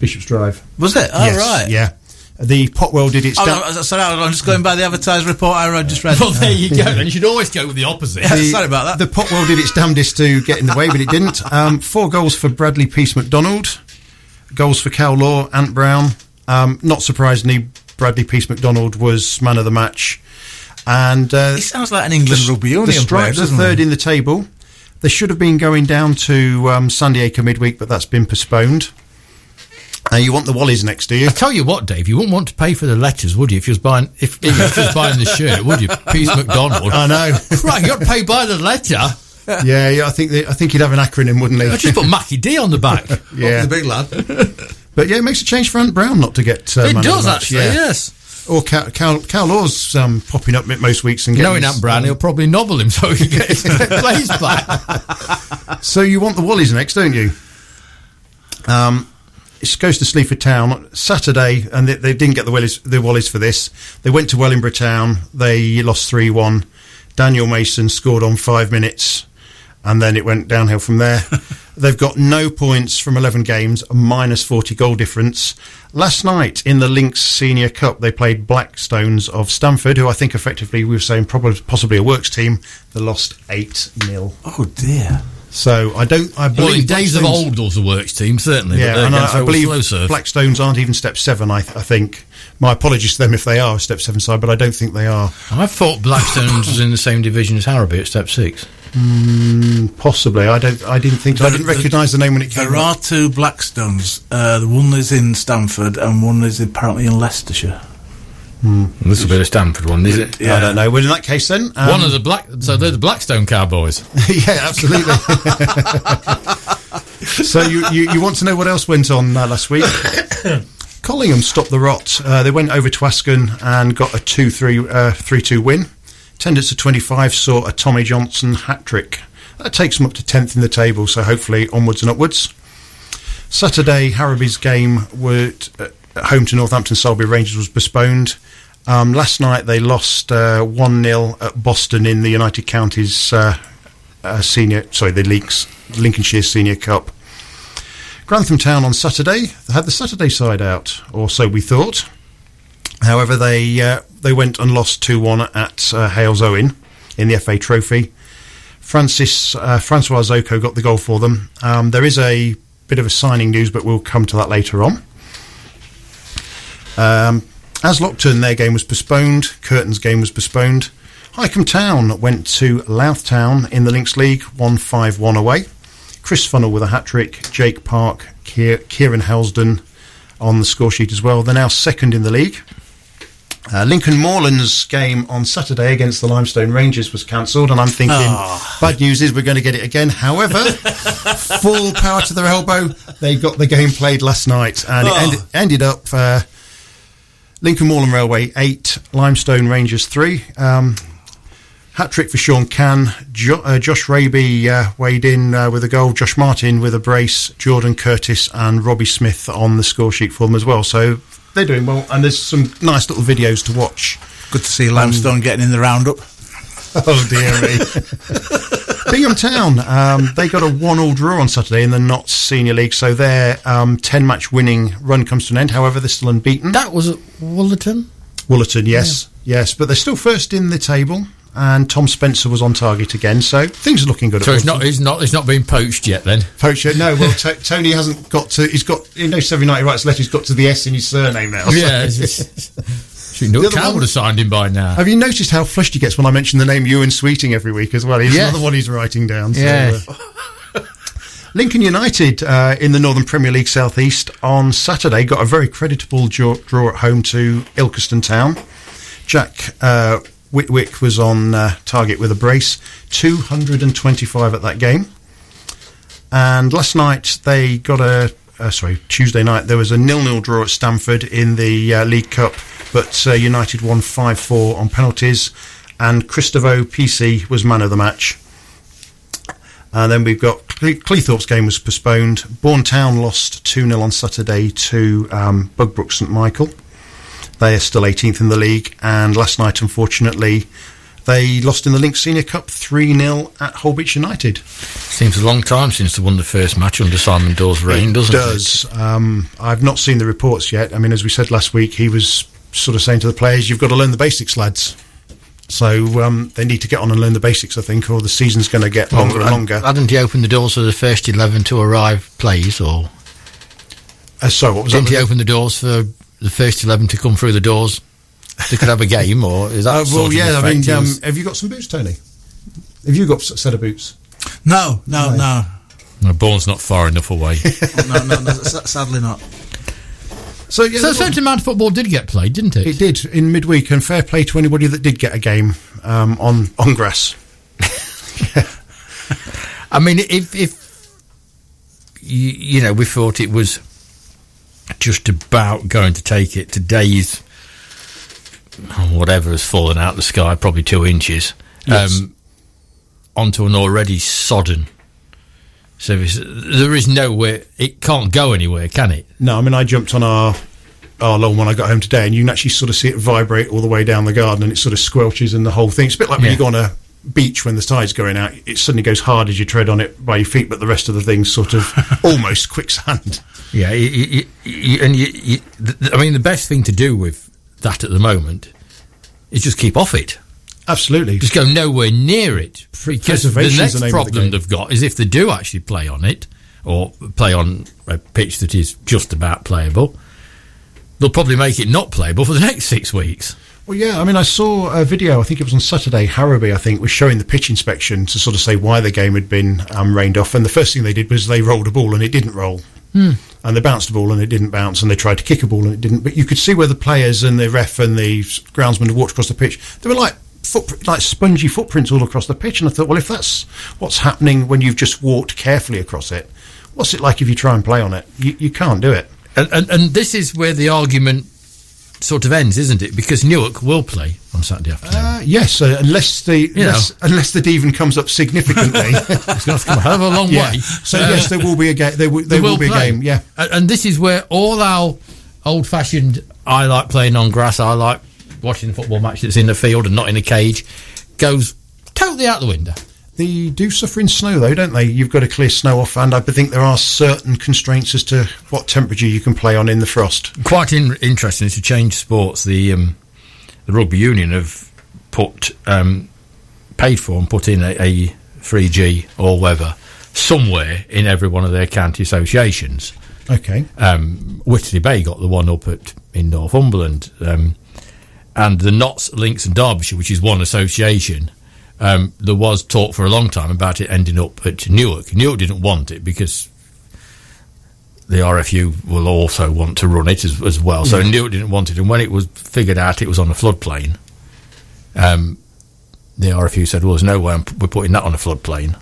S4: Bishop's Drive.
S3: Was it? Oh,
S4: Yes,
S3: right.
S4: Yeah. The Potwell did its.
S3: Oh,
S4: da-
S3: no, sorry, I'm just going by the advertised report I just read.
S2: Well, there you go. Then you should always go with the opposite.
S3: Yeah, sorry about that.
S4: The Potwell did its damnedest to get in the way, but it didn't. Um, four goals for Bradley Peace McDonald, goals for Cal Law, Ant Brown. Um, not surprisingly, Bradley Peace McDonald was man of the match. And uh,
S3: he sounds like an England rugby union
S4: the
S3: player,
S4: Stripes are third in the table. They should have been going down to um, Sandiacre midweek, but that's been postponed. Uh, you want the Wallies next, do you?
S2: I tell you what, Dave, you wouldn't want to pay for the letters, would you? If you was buying, if, if you was buying the shirt, would you? Peace McDonald.
S4: I know.
S2: right, you got to pay by the letter.
S4: yeah, yeah. I think they, I think he'd have an acronym, wouldn't he?
S2: I just put Mackie D on the back.
S4: yeah,
S3: The big lad.
S4: but yeah, it makes a change for Ant Brown not to get. Uh,
S2: it
S4: man
S2: does
S4: match,
S2: actually,
S4: yeah.
S2: yes.
S4: Or Cal, Cal, Cal Law's um, popping up most weeks and getting.
S2: Knowing
S4: his,
S2: Ant Brown,
S4: um,
S2: he'll probably novel him so he can get his plays back.
S4: So you want the Wallies next, don't you? Um, it goes to Sleaford Town Saturday, and they, they didn't get the Wallies, the Wallies for this. They went to Wellingborough Town. They lost three one. Daniel Mason scored on five minutes, and then it went downhill from there. They've got no points from 11 games, a minus 40 goal difference. Last night in the Lincs Senior Cup, they played Blackstones of Stamford, who I think effectively we were saying probably possibly a works team. They lost 8 0.
S3: Oh, dear.
S4: So I don't. I
S2: well,
S4: believe
S2: in days of old, was a works team, certainly.
S4: Yeah,
S2: but
S4: and I, I believe. Blackstones aren't even step seven. I, th- I think. My apologies to them if they are a step seven side, but I don't think they are.
S2: I thought Blackstones was in the same division as Harrowby at step six.
S4: Possibly. I don't. I didn't think. I didn't recognise the name when it came.
S3: There
S4: up.
S3: are two Blackstones. Uh, the one is in Stamford and one is apparently in Leicestershire.
S2: This will be the Stanford one, is it? Yeah.
S4: I don't know. Well, in that case, then um,
S2: One of the black, so they're the Blackstone Cowboys.
S4: yeah, absolutely. so you, you you want to know what else went on uh, last week? Collingham stopped the rot. Uh, they went over to Askern and got a 2 3 uh, 3 2 win. Attendance of 25 saw a Tommy Johnson hat trick. That takes them up to 10th in the table, so hopefully onwards and upwards. Saturday, Harrowby's game uh, at home to Northampton Salisbury Rangers was postponed. Um, last night they lost uh, 1 0 at Boston in the United Counties uh, uh, senior, sorry, the Leaks, Lincolnshire Senior Cup. Grantham Town on Saturday had the Saturday side out, or so we thought. However, they uh, they went and lost two one at uh, Halesowen in the FA Trophy. Francis uh, Francois Zoko got the goal for them. Um, there is a bit of a signing news, but we'll come to that later on. Um, Aslockton, their game was postponed. Curtin's game was postponed. Highcombe Town went to Louth Town in the Lincs League, 1 5 1 away. Chris Funnell with a hat trick, Jake Park, Kier- Kieran Helsden on the score sheet as well. They're now second in the league. Uh, Lincoln Moorlands' game on Saturday against the Limestone Rangers was cancelled, and I'm thinking, bad news is we're going to get it again. However, full power to their elbow, they got the game played last night, and it ended, ended up uh, Lincoln Moreland Railway 8, Limestone Rangers 3. Um, Hat trick for Sean Cann. Jo- uh, Josh Raby uh, weighed in uh, with a goal. Josh Martin with a brace. Jordan Curtis and Robbie Smith on the score sheet for them as well. So they're doing well. And there's some nice little videos to watch.
S3: Good to see Limestone getting in the roundup.
S4: Oh dear me. Bingham Town, um, they got a one-all draw on Saturday in the Notts Senior League, so their um, ten-match winning run comes to an end. However, they're still unbeaten.
S2: That was at Wollerton.
S4: Wollerton, yes, yes, but they're still first in the table. And Tom Spencer was on target again, so things are looking good.
S2: So it's not,
S4: Wollerton.
S2: it's not, it's not been poached yet. Then
S4: Poacher. No, well, t- Tony hasn't got to. He's got. He knows every night he writes letters. He's got to the S in his surname now. so-
S2: yeah, it's- it's- So Newark
S4: other
S2: Town
S4: one-
S2: would have signed him by now.
S4: Have you noticed how flushed he gets when I mention the name Ewan Sweeting every week as well? He's
S2: Yes.
S4: another one he's writing down. So,
S2: Yes.
S4: uh, Lincoln United uh, in the Northern Premier League South East on Saturday got a very creditable draw, draw at home to Ilkeston Town. Jack uh, Whitwick was on uh, target with a brace, 225 at that game. And last night they got a uh, sorry Tuesday night there was a nil-nil draw at Stamford in the uh, League Cup, but uh, United won five four on penalties, and Christovo PC was man of the match. And then we've got Cle- Cleethorpes game was postponed. Bourne Town lost 2 0 on Saturday to um, Bugbrooke St Michael. They are still 18th in the league. And last night, unfortunately, they lost in the Lincs Senior Cup 3 0 at Holbeach United.
S2: Seems a long time since they won the first match under Simon Dawes' reign, doesn't it?
S4: does. Um, I've not seen the reports yet. I mean, as we said last week, he was sort of saying to the players, "You've got to learn the basics, lads." So um, they need to get on and learn the basics, I think, or the season's going to get longer and longer.
S2: Hadn't he opened the doors for the first 11 to arrive please, or
S4: Uh, sorry, what was
S2: didn't he open the doors for the first 11 to come through the doors? They could have a game, or is that
S4: Uh,
S2: sort
S4: well,
S2: of
S4: yeah. I mean, um, have you got some boots, Tony? Have you got a set of boots?
S3: No, no, no,
S2: No, Bourne's not far enough away.
S3: no, no, no sadly not.
S4: So, yeah,
S2: so
S4: that-
S2: centre man football did get played, didn't it?
S4: it did in midweek, and fair play to anybody that did get a game um, on on grass.
S2: I mean, if if you, you know, we thought it was just about going to take it. Today's whatever has fallen out the sky, probably two inches,
S4: Yes.
S2: um, onto an already sodden surface. There is nowhere. It can't go anywhere, can it?
S4: No, I mean I jumped on our our lawn when I got home today, and you can actually sort of see it vibrate all the way down the garden, and it sort of squelches and the whole thing. It's a bit like when
S2: Yeah.
S4: you go on a beach when the tide's going out; it suddenly goes hard as you tread on it by your feet, but the rest of the thing's sort of almost quicksand.
S2: Yeah, you, you, and you, th- I mean, the best thing to do with that at the moment is just keep off it.
S4: Absolutely.
S2: just go nowhere near it. Because the next
S4: the the
S2: problem
S4: game.
S2: they've got is if they do actually play on it or play on a pitch that is just about playable, they'll probably make it not playable for the next six weeks.
S4: Well, yeah, I mean, I saw a video, I think it was on Saturday, Harrowby, I think, was showing the pitch inspection to sort of say why the game had been um, rained off. And the first thing they did was they rolled a ball and it didn't roll. And they bounced a ball and it didn't bounce. And they tried to kick a ball and it didn't. But you could see where the players and the ref and the groundsman had walked across the pitch. They were like foot, like spongy footprints all across the pitch. And I thought, well, if that's what's happening when you've just walked carefully across it, what's it like if you try and play on it? You, you can't do it.
S2: And, and, and this is where the argument sort of ends, isn't it? Because Newark will play on Saturday afternoon.
S4: Uh, yes, uh, unless the unless, unless the even comes up significantly.
S2: it's going to have to come a hell of a long
S4: Yeah.
S2: way.
S4: So
S2: Uh,
S4: yes, there will be a game. There, w- there will, be a game. Yeah.
S2: And, and this is where all our old fashioned, I like playing on grass, I like watching the football match that's in the field and not in a cage, goes totally out the window.
S4: They do suffer in snow, though, don't they? You've got to clear snow off, and I think there are certain constraints as to what temperature you can play on in the frost.
S2: Quite in, interesting to change sports. The um, the rugby union have put um, paid for and put in a, a 3G all weather somewhere in every one of their county associations.
S4: Okay.
S2: um, Whitley Bay got the one up at in Northumberland, um, and the Notts, Lincs, and Derbyshire, which is one association. Um, there was talk for a long time about it ending up at Newark. Newark didn't want it because the RFU will also want to run it as, as well. So Newark didn't want it, and when it was figured out it was on a floodplain, um, the RFU said, "Well, there's no way I'm, we're putting that on a floodplain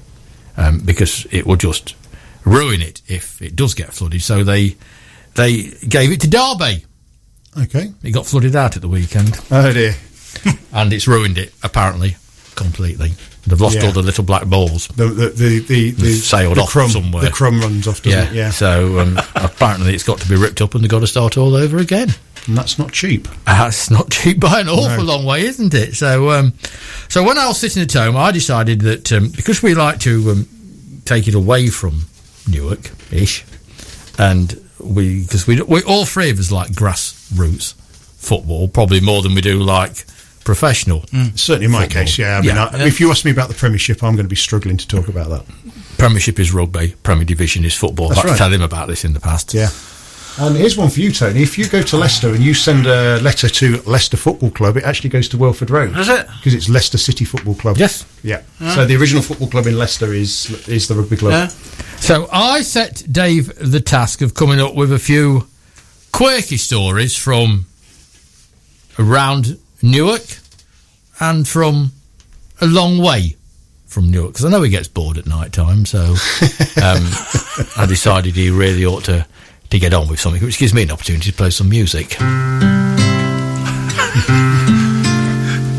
S2: um, because it will just ruin it if it does get flooded." So they they gave it to Derby.
S4: Okay.
S2: It got flooded out at the weekend,
S4: Oh dear.
S2: and it's ruined it apparently completely. They've lost
S4: Yeah.
S2: all the little black balls.
S4: The the the the, the
S2: sailed
S4: the
S2: off
S4: crumb,
S2: somewhere.
S4: The crumb runs off, doesn't
S2: Yeah,
S4: it? Yeah.
S2: So um, apparently it's got to be ripped up, and they've got to start all over again.
S4: And that's not cheap.
S2: That's not cheap by an awful
S4: No.
S2: long way, isn't it? So, um, so when I was sitting at home, I decided that um, because we like to um, take it away from Newark ish, and we because we we all three of us like grassroots football probably more than we do like professional. Mm.
S4: Certainly in my
S2: Football.
S4: case, yeah. I mean,
S2: Yeah.
S4: I, if you ask me about the Premiership, I'm going to be struggling to talk about that.
S2: Premiership is rugby, Premier Division is football.
S4: That's
S2: I've had to
S4: right.
S2: tell him about this in the past.
S4: Yeah. And here's one for you, Tony. If you go to Leicester and you send a letter to Leicester Football Club, it actually goes to Welford Road.
S3: Does it?
S4: Because it's Leicester City Football Club.
S2: Yes.
S4: Yeah. So the original football club in Leicester is is the rugby club.
S3: Yeah.
S2: So I set Dave the task of coming up with a few quirky stories from around Newark and from a long way from Newark because I know he gets bored at night time. So um, I decided he really ought to to get on with something, which gives me an opportunity to play some music.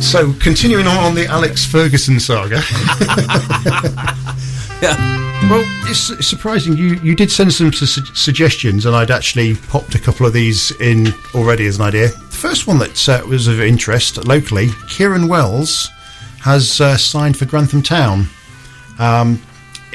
S4: So continuing on on the Alex Ferguson saga. Well, it's, surprising you you did send some su- suggestions, and I'd actually popped a couple of these in already as an idea. The first one that uh, was of interest locally, Kieran Wells has uh, signed for Grantham Town. Um,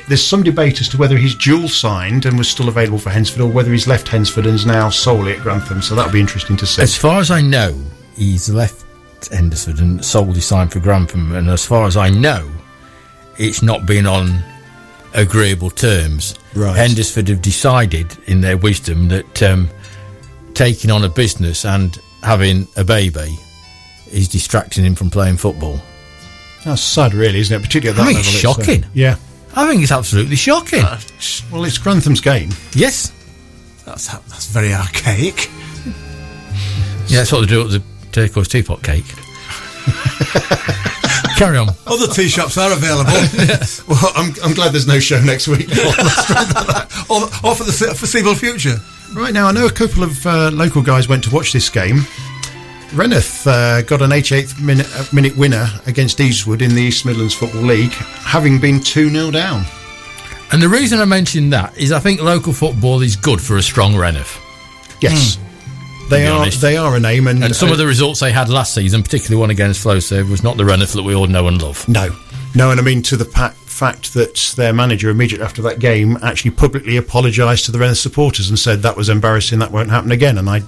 S4: there's some debate as to whether he's dual signed and was still available for Hensford, or whether he's left Hensford and is now solely at Grantham. So that'll be interesting to see.
S2: As far as I know, he's left Hendersford and sold his sign for Grantham. And as far as I know, it's not been on agreeable terms.
S4: Right.
S2: Hendersford have decided, in their wisdom, that um, taking on a business and having a baby is distracting him from playing football.
S4: That's sad, really, isn't it? Particularly at that
S2: I
S4: that
S2: think it's
S4: level. uh,
S2: shocking.
S4: yeah.
S2: I think it's absolutely shocking.
S4: Well, it's Grantham's game.
S2: yes.
S3: That's that's very archaic.
S2: Yeah, that's what they do at the turquoise teapot cake. Carry on.
S3: Other tea shops are available,
S4: Well, I'm, I'm glad there's no show next week.
S3: or, or for the foreseeable future.
S4: right now, I know a couple of uh, local guys went to watch this game. Rainworth uh, got an 88th minute, uh, minute winner against Eastwood in the East Midlands Football League, having been 2 0 down.
S2: And the reason I mention that is I think local football is good for a strong Rainworth.
S4: Yes. They are
S2: honest.
S4: they are a name, and,
S2: And some
S4: uh,
S2: of the results they had last season, particularly one against Flowserve, was not the Rainworth that we all know and love.
S4: no, no, and I mean to the pa- fact that their manager immediately after that game actually publicly apologised to the Rainworth supporters and said that was embarrassing, that won't happen again. And I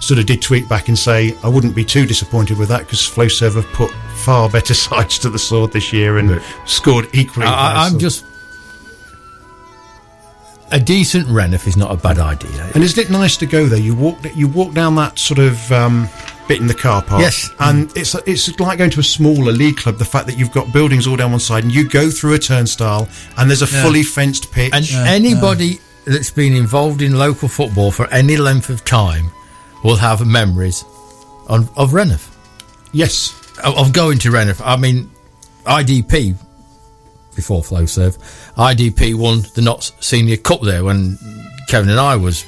S4: sort of did tweet back and say I wouldn't be too disappointed with that because Flowserve have put far better sides to the sword this year and scored equally.
S2: I, I'm just. A decent Rainworth is not a bad idea.
S4: And isn't it nice to go there? You walk you walk down that sort of um, bit in the car park.
S2: Yes.
S4: And it's it's like going to a smaller league club. The fact that you've got buildings all down one side and you go through a turnstile and there's a fully fenced pitch.
S2: And anybody that's been involved in local football for any length of time will have memories on, of Rainworth.
S4: yes.
S2: of, of going to Rainworth. I mean, IDP before Flowserve, IDP won the Notts Senior Cup there when Kevin and I was,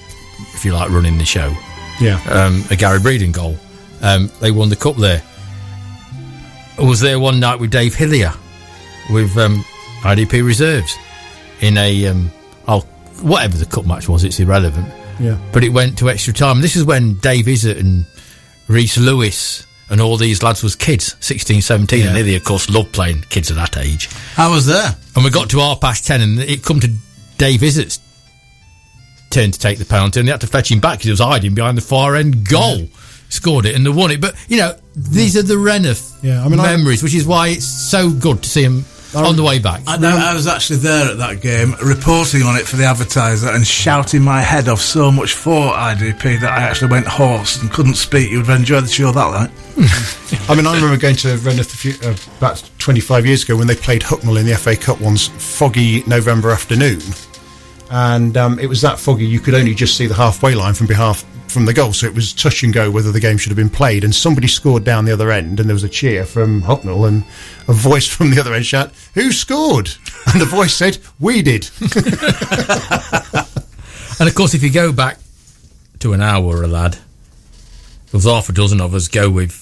S2: if you like, running the show.
S4: Yeah.
S2: Um, a Gary Breeding goal. Um, they won the cup there. I was there one night with Dave Hillier with um, IDP reserves in a um, oh whatever the cup match was. It's irrelevant
S4: Yeah.
S2: but it went to extra time. This is when Dave Izzard and Reese Lewis and all these lads was kids, 16, 17, and they, of course, loved playing kids at that age.
S3: I was there.
S2: And we got to half past 10, and it come to Dave Izzard's turn to take the penalty, and they had to fetch him back because he was hiding behind the far end goal. Scored it and they won it. But, you know, these are the Rainworth
S4: Yeah, I mean, I-
S2: memories, which is why it's so good to see him on the way back.
S3: I, know, I was actually there at that game, reporting on it for the advertiser and shouting my head off so much for IDP that I actually went hoarse and couldn't speak. You would have enjoyed the show that night.
S4: I mean, I remember going to Rainworth a few, uh, about 25 years ago when they played Hucknall in the FA Cup one foggy November afternoon. And um, it was that foggy you could only just see the halfway line from behalf from the goal, so it was touch and go whether the game should have been played. And somebody scored down the other end, and there was a cheer from Hucknall, and a voice from the other end shout, "Who scored?" And the voice said, "We did."
S2: And of course, if you go back to an hour, a lad, there's half a dozen of us go with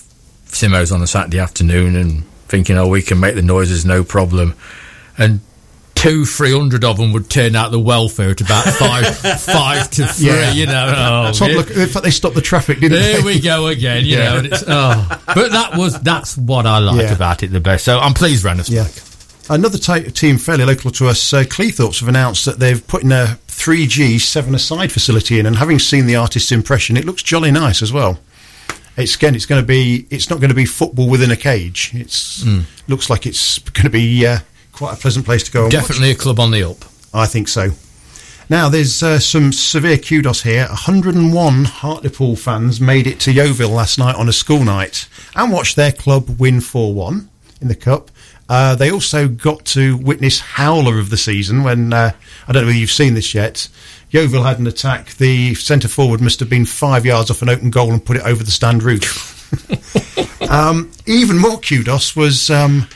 S2: Simos on a Saturday afternoon and thinking, oh, we can make the noises, no problem. And two, three hundred of them would turn out the welfare at about five, five to three.
S4: Yeah.
S2: You know, oh,
S4: look, in fact, they stopped the traffic, didn't
S2: There
S4: they?
S2: we go again, you know. And it's, oh. But that was that's what I like
S4: Yeah.
S2: about it the best. So I'm pleased Rainworth's
S4: Yeah. Another ti team fairly local to us, uh, Cleethorpes, have announced that they've put in a 3G seven aside facility in, and having seen the artist's impression, it looks jolly nice as well. It's again, it's going to be, it's not going to be football within a cage. It's looks like it's going to be uh, quite a pleasant place to go.
S2: Definitely a club on the up.
S4: I think so. Now, there's uh, some severe kudos here. 101 Hartlepool fans made it to Yeovil last night on a school night and watched their club win 4 1 in the Cup. Uh, they also got to witness howler of the season when, uh, I don't know whether you've seen this yet, Yeovil had an attack. The centre forward must have been five yards off an open goal and put it over the stand roof. um, even more kudos was um,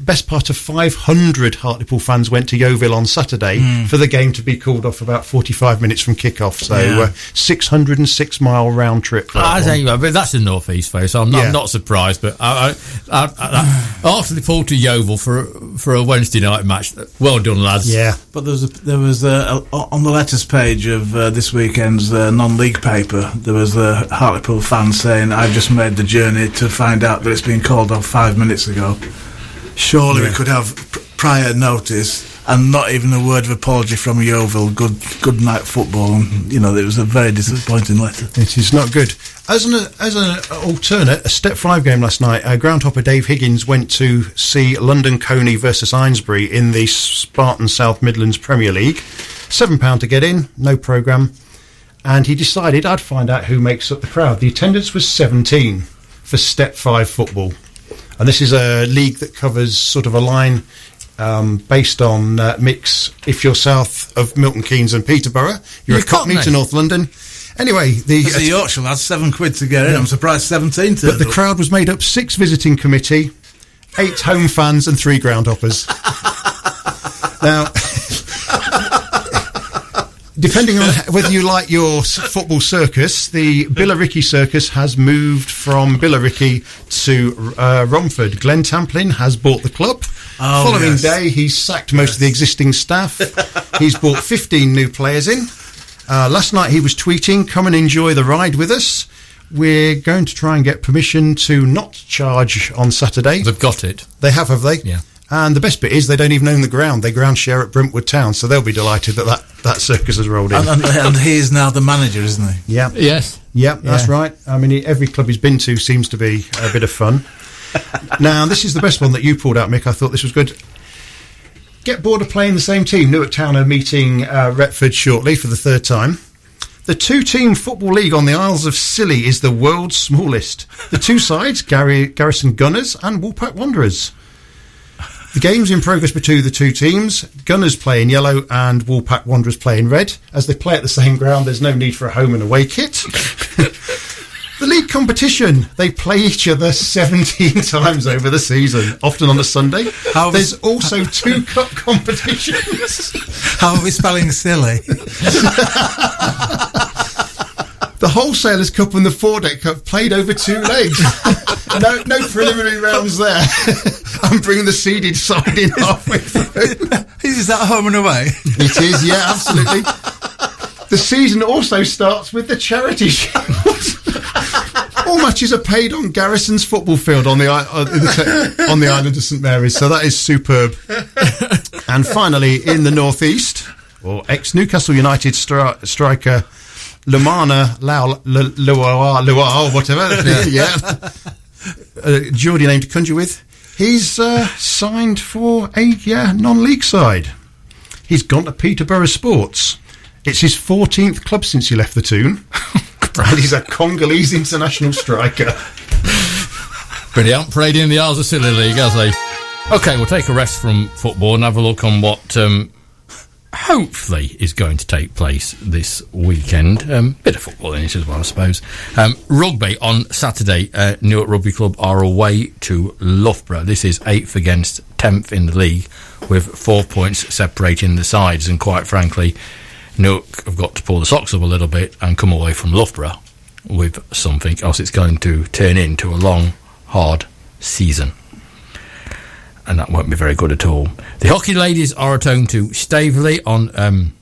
S4: best part of 500 Hartlepool fans went to Yeovil on Saturday
S3: Hmm.
S4: for the game to be called off about 45 minutes from kick-off. So
S3: Yeah.
S4: uh, 606 mile round trip. for that
S2: I
S4: one.
S2: tell you but that's the northeast face. I'm,
S4: Yeah.
S2: I'm not surprised. But I, I, I, I, after they pulled to Yeovil for for a Wednesday night match, well done, lads.
S4: Yeah.
S3: But there was a, there was a, a, on the letters page of uh, this weekend's uh, non-league paper. There was a Hartlepool fan saying, "I've just made the journey to find out that it's been called off five minutes ago." Surely we could have prior notice and not even a word of apology from Yeovil. Good good night football. And, you know, it was a very disappointing letter.
S4: It is not good. As an as an alternate, a step five game last night. Uh, groundhopper Dave Higgins went to see London Colney versus Ainsbury in the Spartan South Midlands Premier League. Seven pound to get in, no program, and he decided I'd find out who makes up the crowd. The attendance was seventeen for step five football, and this is a league that covers sort of a line. Um, based on uh, mix, if you're south of Milton Keynes and Peterborough, you're,
S2: You're
S4: a Cockney to North London. Anyway, the
S3: The Yorkshire lads, seven quid to get in. I'm surprised seventeen.
S4: but the
S3: up.
S4: crowd was made up six visiting committee, eight home fans, and three groundhoppers. now, depending on whether you like your football circus, the Billericay Circus has moved from Billericay to uh, Romford. Glenn Tamplin has bought the club.
S3: Oh,
S4: Following
S3: yes.
S4: day, he's sacked most of the existing staff. he's brought 15 new players in. Uh, last night he was tweeting, "Come and enjoy the ride with us." We're going to try and get permission to not charge on Saturday.
S2: They've got it.
S4: They have, have they?
S2: Yeah.
S4: And the best bit is they don't even own the ground. They ground share at Brentwood Town, so they'll be delighted that that, that circus has rolled in.
S3: and, and, and he is now the manager, isn't he?
S4: yeah.
S2: Yes.
S4: Yeah, that's
S3: Yeah.
S4: right. I mean, every club he's been to seems to be a bit of fun. now, this is the best one that you pulled out, Mick. I thought this was good. Get bored of playing the same team. Newark Town are meeting uh, Retford shortly for the third time. The two-team football league on the Isles of Scilly is the world's smallest. The two sides, Gary, Garrison Gunners and Woolpack Wanderers. The game's in progress between the two teams. Gunners play in yellow and Woolpack Wanderers play in red. As they play at the same ground, there's no need for a home and away kit. the league competition, they play each other 17 times over the season, often on a Sunday.
S3: How
S4: there's also two cup competitions.
S3: How are we spelling silly?
S4: The Wholesalers Cup and the Foredeck Cup played over two legs. no, no preliminary rounds there. I'm bringing the seeded side in halfway through.
S3: is that home and away?
S4: It is, yeah, absolutely. The season also starts with the charity shield. All matches are paid on Garrison's football field on the, i- uh, the on the island of St Mary's, so that is superb. and finally, in the northeast, or ex Newcastle United stri- striker Lumana Luar, or whatever, yeah, uh, Geordie name to conjure with. He's uh, signed for a yeah non-league side. He's gone to Peterborough Sports. It's his 14th club since he left the Toon. and he's a Congolese international striker.
S2: But he hasn't played in the Isles of Scilly League, has he? Okay, we'll take a rest from football and have a look on what um, hopefully is going to take place this weekend. Um, bit of football in it as well, I suppose. Um, rugby on Saturday. Uh, Newark Rugby Club are away to Loughborough. This is eighth against tenth in the league, with four points separating the sides. And quite frankly, Newark have got to pull the socks up a little bit and come away from Loughborough with something, else it's going to turn into a long, hard season and that won't be very good at all. The hockey ladies are at home to Staveley on um,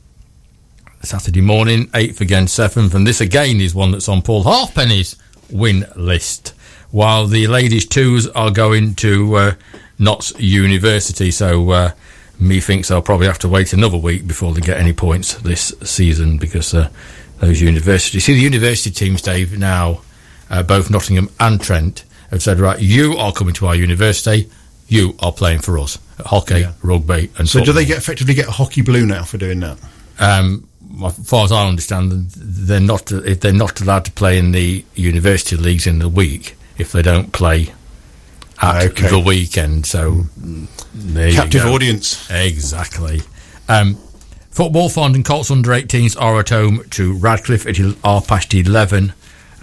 S2: Saturday morning, 8th against 7th, and this again is one that's on Paul Halfpenny's win list. While the ladies' twos are going to uh, Notts University, so uh, me thinks they'll probably have to wait another week before they get any points this season because uh, those universities. See, the university teams, Dave, now, uh, both Nottingham and Trent, have said, right, you are coming to our university, you are playing for us. Hockey,
S4: Yeah.
S2: rugby, and
S4: So do they get effectively get a hockey blue now for doing that?
S2: Um, as far as I understand, they're not if they're not allowed to play in the university leagues in the week if they don't play at
S4: Okay.
S2: the weekend. So
S4: Captive audience.
S2: Exactly. Um, football Fond and Colts under 18s are at home to Radcliffe at half past 11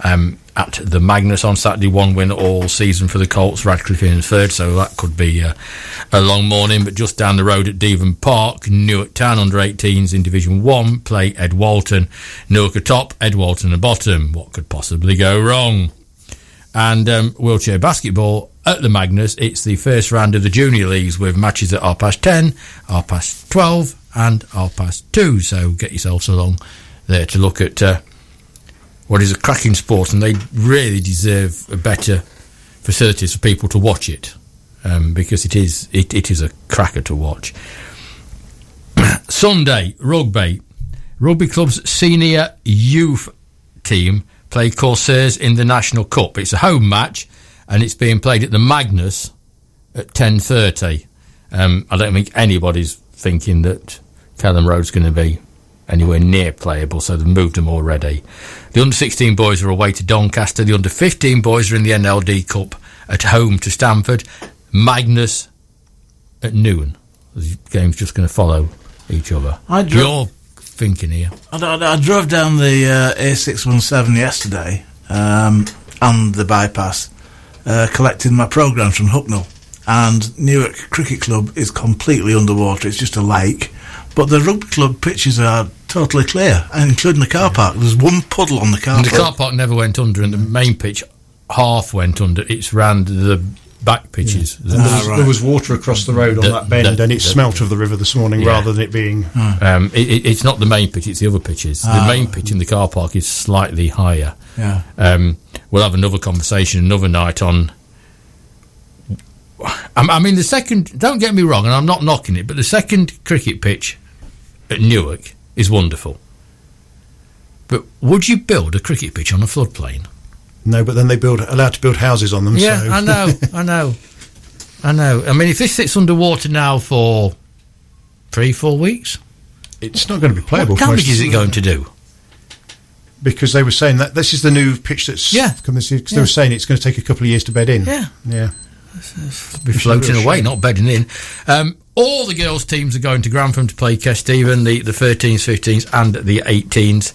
S2: um, at the Magnus on Saturday. One win all season for the Colts, Radcliffe in third, so that could be a long morning. But just down the road at Devon Park, Newark Town under 18s in Division 1 play Edwalton. Newark at top, Edwalton at bottom. What could possibly go wrong? and um, wheelchair basketball at the Magnus. It's the first round of the junior leagues with matches at half past 10, half past 12, and half past 2. So get yourselves along there to look at uh, what is a cracking sport, and they really deserve better facilities for people to watch it um, because it is it, it is a cracker to watch. Sunday, rugby. Rugby Club's senior youth team play Corsairs in the National Cup. It's a home match, and it's being played at the Magnus at ten thirty. Um, I don't think anybody's thinking that Kelham Road's going to be anywhere near playable, so they've moved them already. The under sixteen boys are away to Doncaster. The under fifteen boys are in the NLD Cup at home to Stamford. Magnus at noon. The game's just going to follow each other.
S3: I dro-
S2: You're thinking here.
S3: I, I- I drove down the uh, A617 yesterday um, and the bypass, uh, collecting my programmes from Hucknall. And Newark Cricket Club is completely underwater. It's just a lake. But the rugby club pitches are totally clear, including the car park. There's one puddle on the car
S2: And the car park never went under, and the main pitch half went under. It's round the back pitches. The-
S4: And there, was,
S3: Ah, right.
S4: there was water across the road on
S2: The-
S4: that bend,
S2: the-
S4: and it
S2: the-
S4: smelt of the river this morning
S2: Yeah.
S4: rather than it being.
S2: Um, it, it- it's not the main pitch; it's the other pitches. the main pitch in the car park is slightly higher.
S3: Yeah.
S2: Um, we'll have another conversation another night on. I I mean, the second. Don't get me wrong, and I'm not knocking it, but the second cricket pitch at Newark is wonderful. But would you build a cricket pitch on a floodplain?
S4: No, but then they build allowed to build houses on them.
S2: Yeah,
S4: so.
S2: I know, I know, I know. I mean, if this sits underwater now for three, four weeks,
S4: It's not going to be playable.
S2: what damage is it going to do?
S4: Because they were saying that this is the new pitch that's
S2: Yeah.
S4: year, 'cause
S2: Yeah.
S4: They were saying it's going to take a couple of years to bed in.
S2: Yeah.
S4: yeah.
S2: be
S4: It's
S2: floating away,
S4: shame.
S2: not bedding in. Um, all the girls' teams are going to Grantham to play Kesteven, the, the 13s, 15s, and the 18s.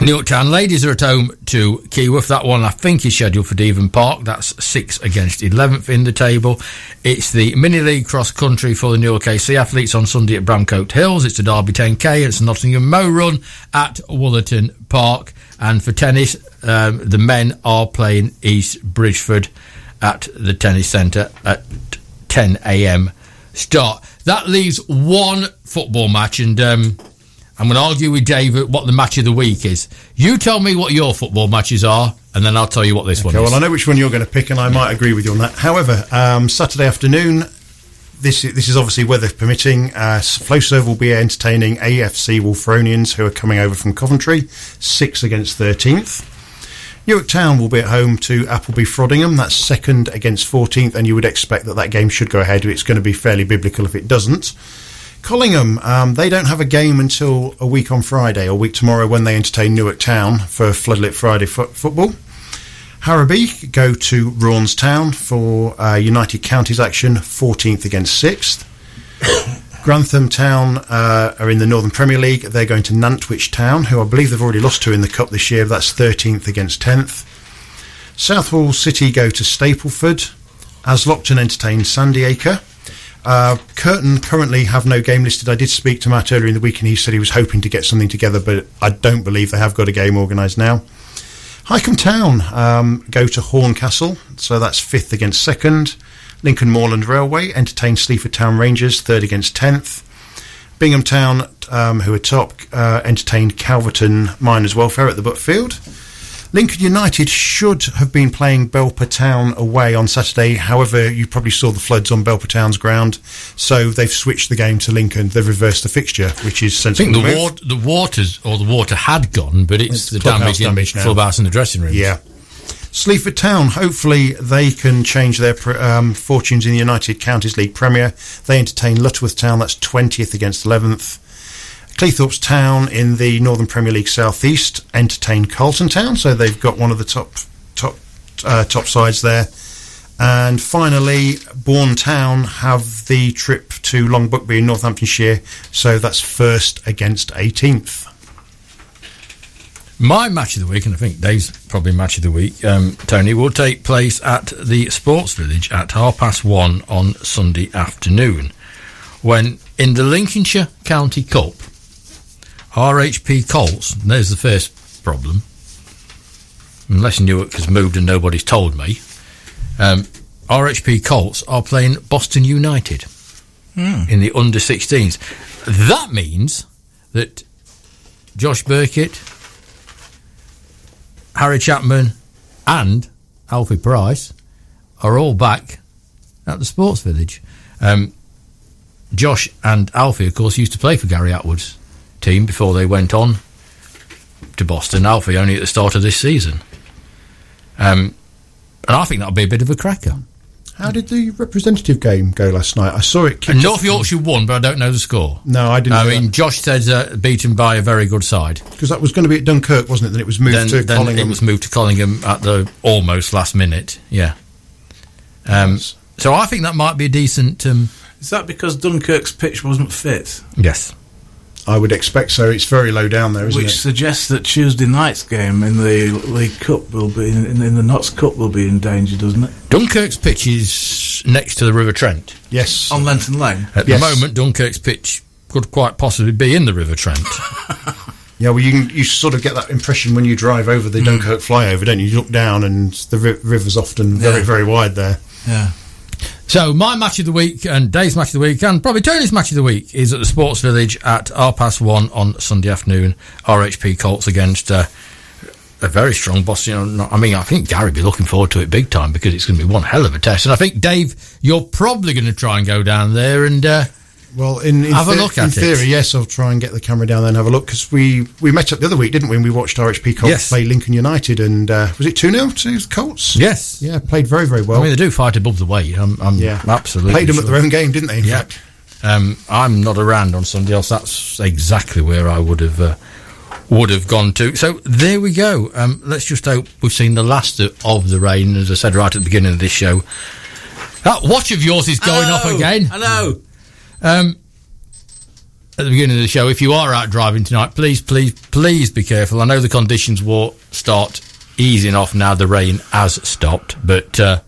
S2: Newark Town ladies are at home to Keyworth. That one, I think, is scheduled for Devon Park. That's 6 against 11th in the table. It's the mini league cross country for the Newark AC athletes on Sunday at Bramcote Hills. It's the Derby 10K. It's the Nottingham Mow Run at Wollaton Park. And for tennis, um, the men are playing East Bridgford at the tennis centre at 10 a.m. start. That leaves one football match, and um, I'm going to argue with David what the match of the week is. You tell me what your football matches are, and then I'll tell you what this
S4: Okay,
S2: one is.
S4: well, I know which one you're going to pick, and I might agree with you on that. However, um, Saturday afternoon, this is, this is obviously weather permitting. Uh, Flowserve will be entertaining AFC Wulfrunians, who are coming over from Coventry, six against thirteenth. Newark Town will be at home to Appleby Frodingham. That's second against 14th, and you would expect that that game should go ahead. It's going to be fairly biblical if it doesn't. Collingham, um, they don't have a game until a week on Friday, or week tomorrow, when they entertain Newark Town for Floodlit Friday fo- football. Harrowby go to Raunds Town for uh, United Counties action, 14th against 6th. Grantham Town uh, are in the Northern Premier League. They're going to Nantwich Town, who I believe they've already lost to in the Cup this year. That's 13th against 10th. Southwell City go to Stapleford. Aslockton entertain Sandiacre. Uh, Curtin currently have no game listed. I did speak to Matt earlier in the week and he said he was hoping to get something together, but I don't believe they have got a game organised now. Highcombe Town um, go to Horncastle, so that's fifth against second. Lincoln Moorlands Railway entertain Sleaford Town Rangers, third against tenth. Bingham Town, um, who are top, uh, entertained Calverton Miners Welfare at the Butfield. Lincoln United should have been playing Belper Town away on Saturday. However, you probably saw the floods on Belper Town's ground, so they've switched the game to Lincoln. They've reversed the fixture, which is sensible.
S2: I think the, water, the waters or the water had gone, but it's,
S4: It's
S2: the
S4: clubhouse
S2: damage in
S4: damage
S2: the clubhouse and the dressing room.
S4: Yeah. Sleaford Town, hopefully they can change their um, fortunes in the United Counties League Premier. They entertain Lutterworth Town, that's 20th against 11th. Cleethorpes Town in the Northern Premier League South East entertain Carlton Town, so they've got one of the top top uh, top sides there. And finally, Bourne Town have the trip to Long Buckby in Northamptonshire, so that's first against 18th.
S2: My match of the week, and I think Dave's probably match of the week, um, Tony, will take place at the Sports Village at half past one on Sunday afternoon, when in the Lincolnshire County Cup, RHP Colts, there's the first problem, unless Newark has moved and nobody's told me, um, RHP Colts are playing Boston United in the under 16s. That means that Josh Burkitt, Harry Chapman, and Alfie Price are all back at the Sports Village. Um, Josh and Alfie, of course, used to play for Gary Atwood's team before they went on to Boston. Alfie only at the start of this season. Um, and I think that'll be a bit of a cracker.
S4: How did the representative game go last night? I saw it. kick
S2: North Yorkshire won, but I don't know the score.
S4: No, I didn't.
S2: I
S4: know
S2: mean, Josh said uh, beaten by a very good side.
S4: because that was going to be at Dunkirk, wasn't it? Then it was moved
S2: Then,
S4: to
S2: then
S4: Collingham.
S2: it was moved to Collingham at the almost last minute. Yeah. Um, so I think that might be a decent. Um,
S3: Is that because Dunkirk's pitch wasn't fit?
S2: yes.
S4: I would expect so. It's very low down there, isn't
S3: Which
S4: it?
S3: suggests that Tuesday night's game in the League Cup will be in, in the Notts Cup will be in danger, doesn't it?
S2: Dunkirk's pitch is next to the River Trent.
S4: Yes.
S3: On Lenton Lane.
S2: At
S4: Yes.
S2: the moment, Dunkirk's pitch could quite possibly be in the River Trent.
S4: Yeah, well, you can, you sort of get that impression when you drive over the hmm. Dunkirk flyover, don't you? You look down and the ri- river's often very,
S3: Yeah.
S4: very wide there.
S3: Yeah.
S2: So my match of the week and Dave's match of the week and probably Tony's match of the week is at the Sports Village at half past one on Sunday afternoon. RHP Colts against uh, a very strong Boston. I mean, I think Gary be looking forward to it big time because it's going to be one hell of a test. And I think Dave, you're probably going to try and go down there and uh,
S4: Well, in, in,
S2: Have a
S4: the-
S2: look
S4: in
S2: at it.
S4: theory, yes, I'll try and get the camera down there and have a look because we, we met up the other week, didn't we? And we watched RHP Colts
S2: Yes.
S4: play Lincoln United and uh, was it 2 0 to the Colts?
S2: yes,
S4: Yeah, played very, very well.
S2: I mean they do fight above the weight. I'm, I'm
S4: yeah,
S2: absolutely
S4: Played them
S2: sure.
S4: at their own game, didn't they? In
S2: Yeah.
S4: fact,
S2: Um, I'm not around on Sunday, else that's exactly where I would have uh, would have gone to. So there we go. Um, let's just hope we've seen the last of, of the rain, as I said right at the beginning of this show. That watch of yours is going off again.
S3: I know.
S2: Um, at the beginning of the show, if you are out driving tonight, please, please, please be careful. I know the conditions will start easing off now the rain has stopped, but uh,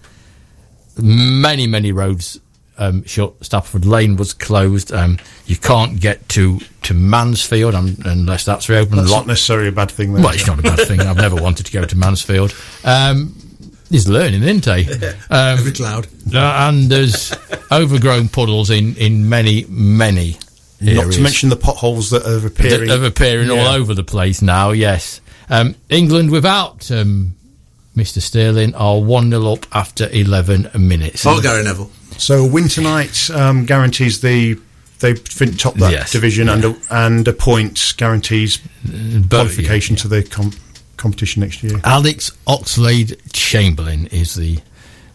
S2: many, many roads um, shut. Stafford Lane was closed. Um, you can't get to, to Mansfield um, unless that's reopened.
S4: that's
S2: Lot-
S4: not necessarily a bad thing. Though,
S2: well, it's not a bad thing. I've never wanted to go to Mansfield. Um, he's learning, isn't he? Um,
S3: Every cloud.
S2: uh, and there's overgrown puddles in, in many, many areas.
S4: Not to mention the potholes that are appearing.
S2: that are appearing all over the place now, yes. Um, England without um, Mr. Sterling are 1 0 up after 11 minutes.
S3: Oh, Gary Neville.
S4: So a win tonight um, guarantees the they fin- top that
S2: Yes.
S4: division, and a, and a point guarantees
S2: But,
S4: qualification to the com- competition next year.
S2: Alex Oxlade Chamberlain is the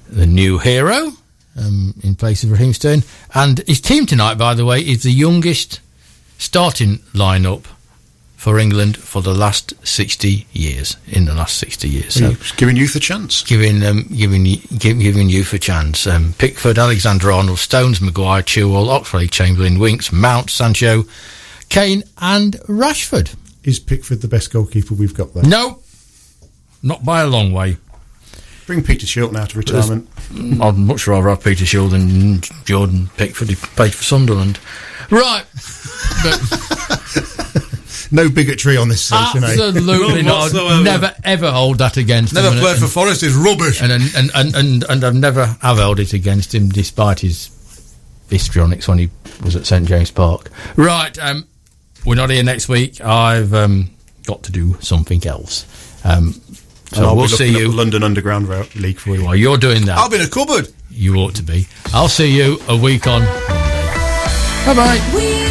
S2: the new hero um, in place of Raheem Sterling. And his team tonight, by the way, is the youngest starting lineup for England for the last 60 years. In the last 60 years. So
S4: giving youth a chance.
S2: giving um, giving give, giving youth a chance. Um, Pickford, Alexander Arnold, Stones, Maguire, Chilwell, Oxlade Chamberlain, Winks, Mount, Sancho, Kane, and Rashford.
S4: Is Pickford the best goalkeeper we've got there?
S2: No, not by a long way.
S4: Bring Peter Shilton out of retirement.
S2: I'd much rather have Peter Shilton than Jordan Pickford. He played for Sunderland. Right. But
S4: No bigotry on this station, eh?
S2: absolutely
S3: None
S2: not.
S3: whatsoever.
S2: I'd never ever hold that against
S3: Never
S2: him.
S3: played
S2: and,
S3: for Forest is rubbish.
S2: and, and, and, and, and, and I've never have held it against him despite his histrionics when he was at St James Park. Right. Um, we're not here next week. I've um, got to do something else. Um,
S4: And
S2: so
S4: I'll
S2: we'll see
S4: looking at
S2: you.
S4: the London Underground Route League for you.
S2: While you're doing that,
S3: I'll be in a cupboard.
S2: you ought to be. I'll see you a week on Monday. Bye bye.
S5: We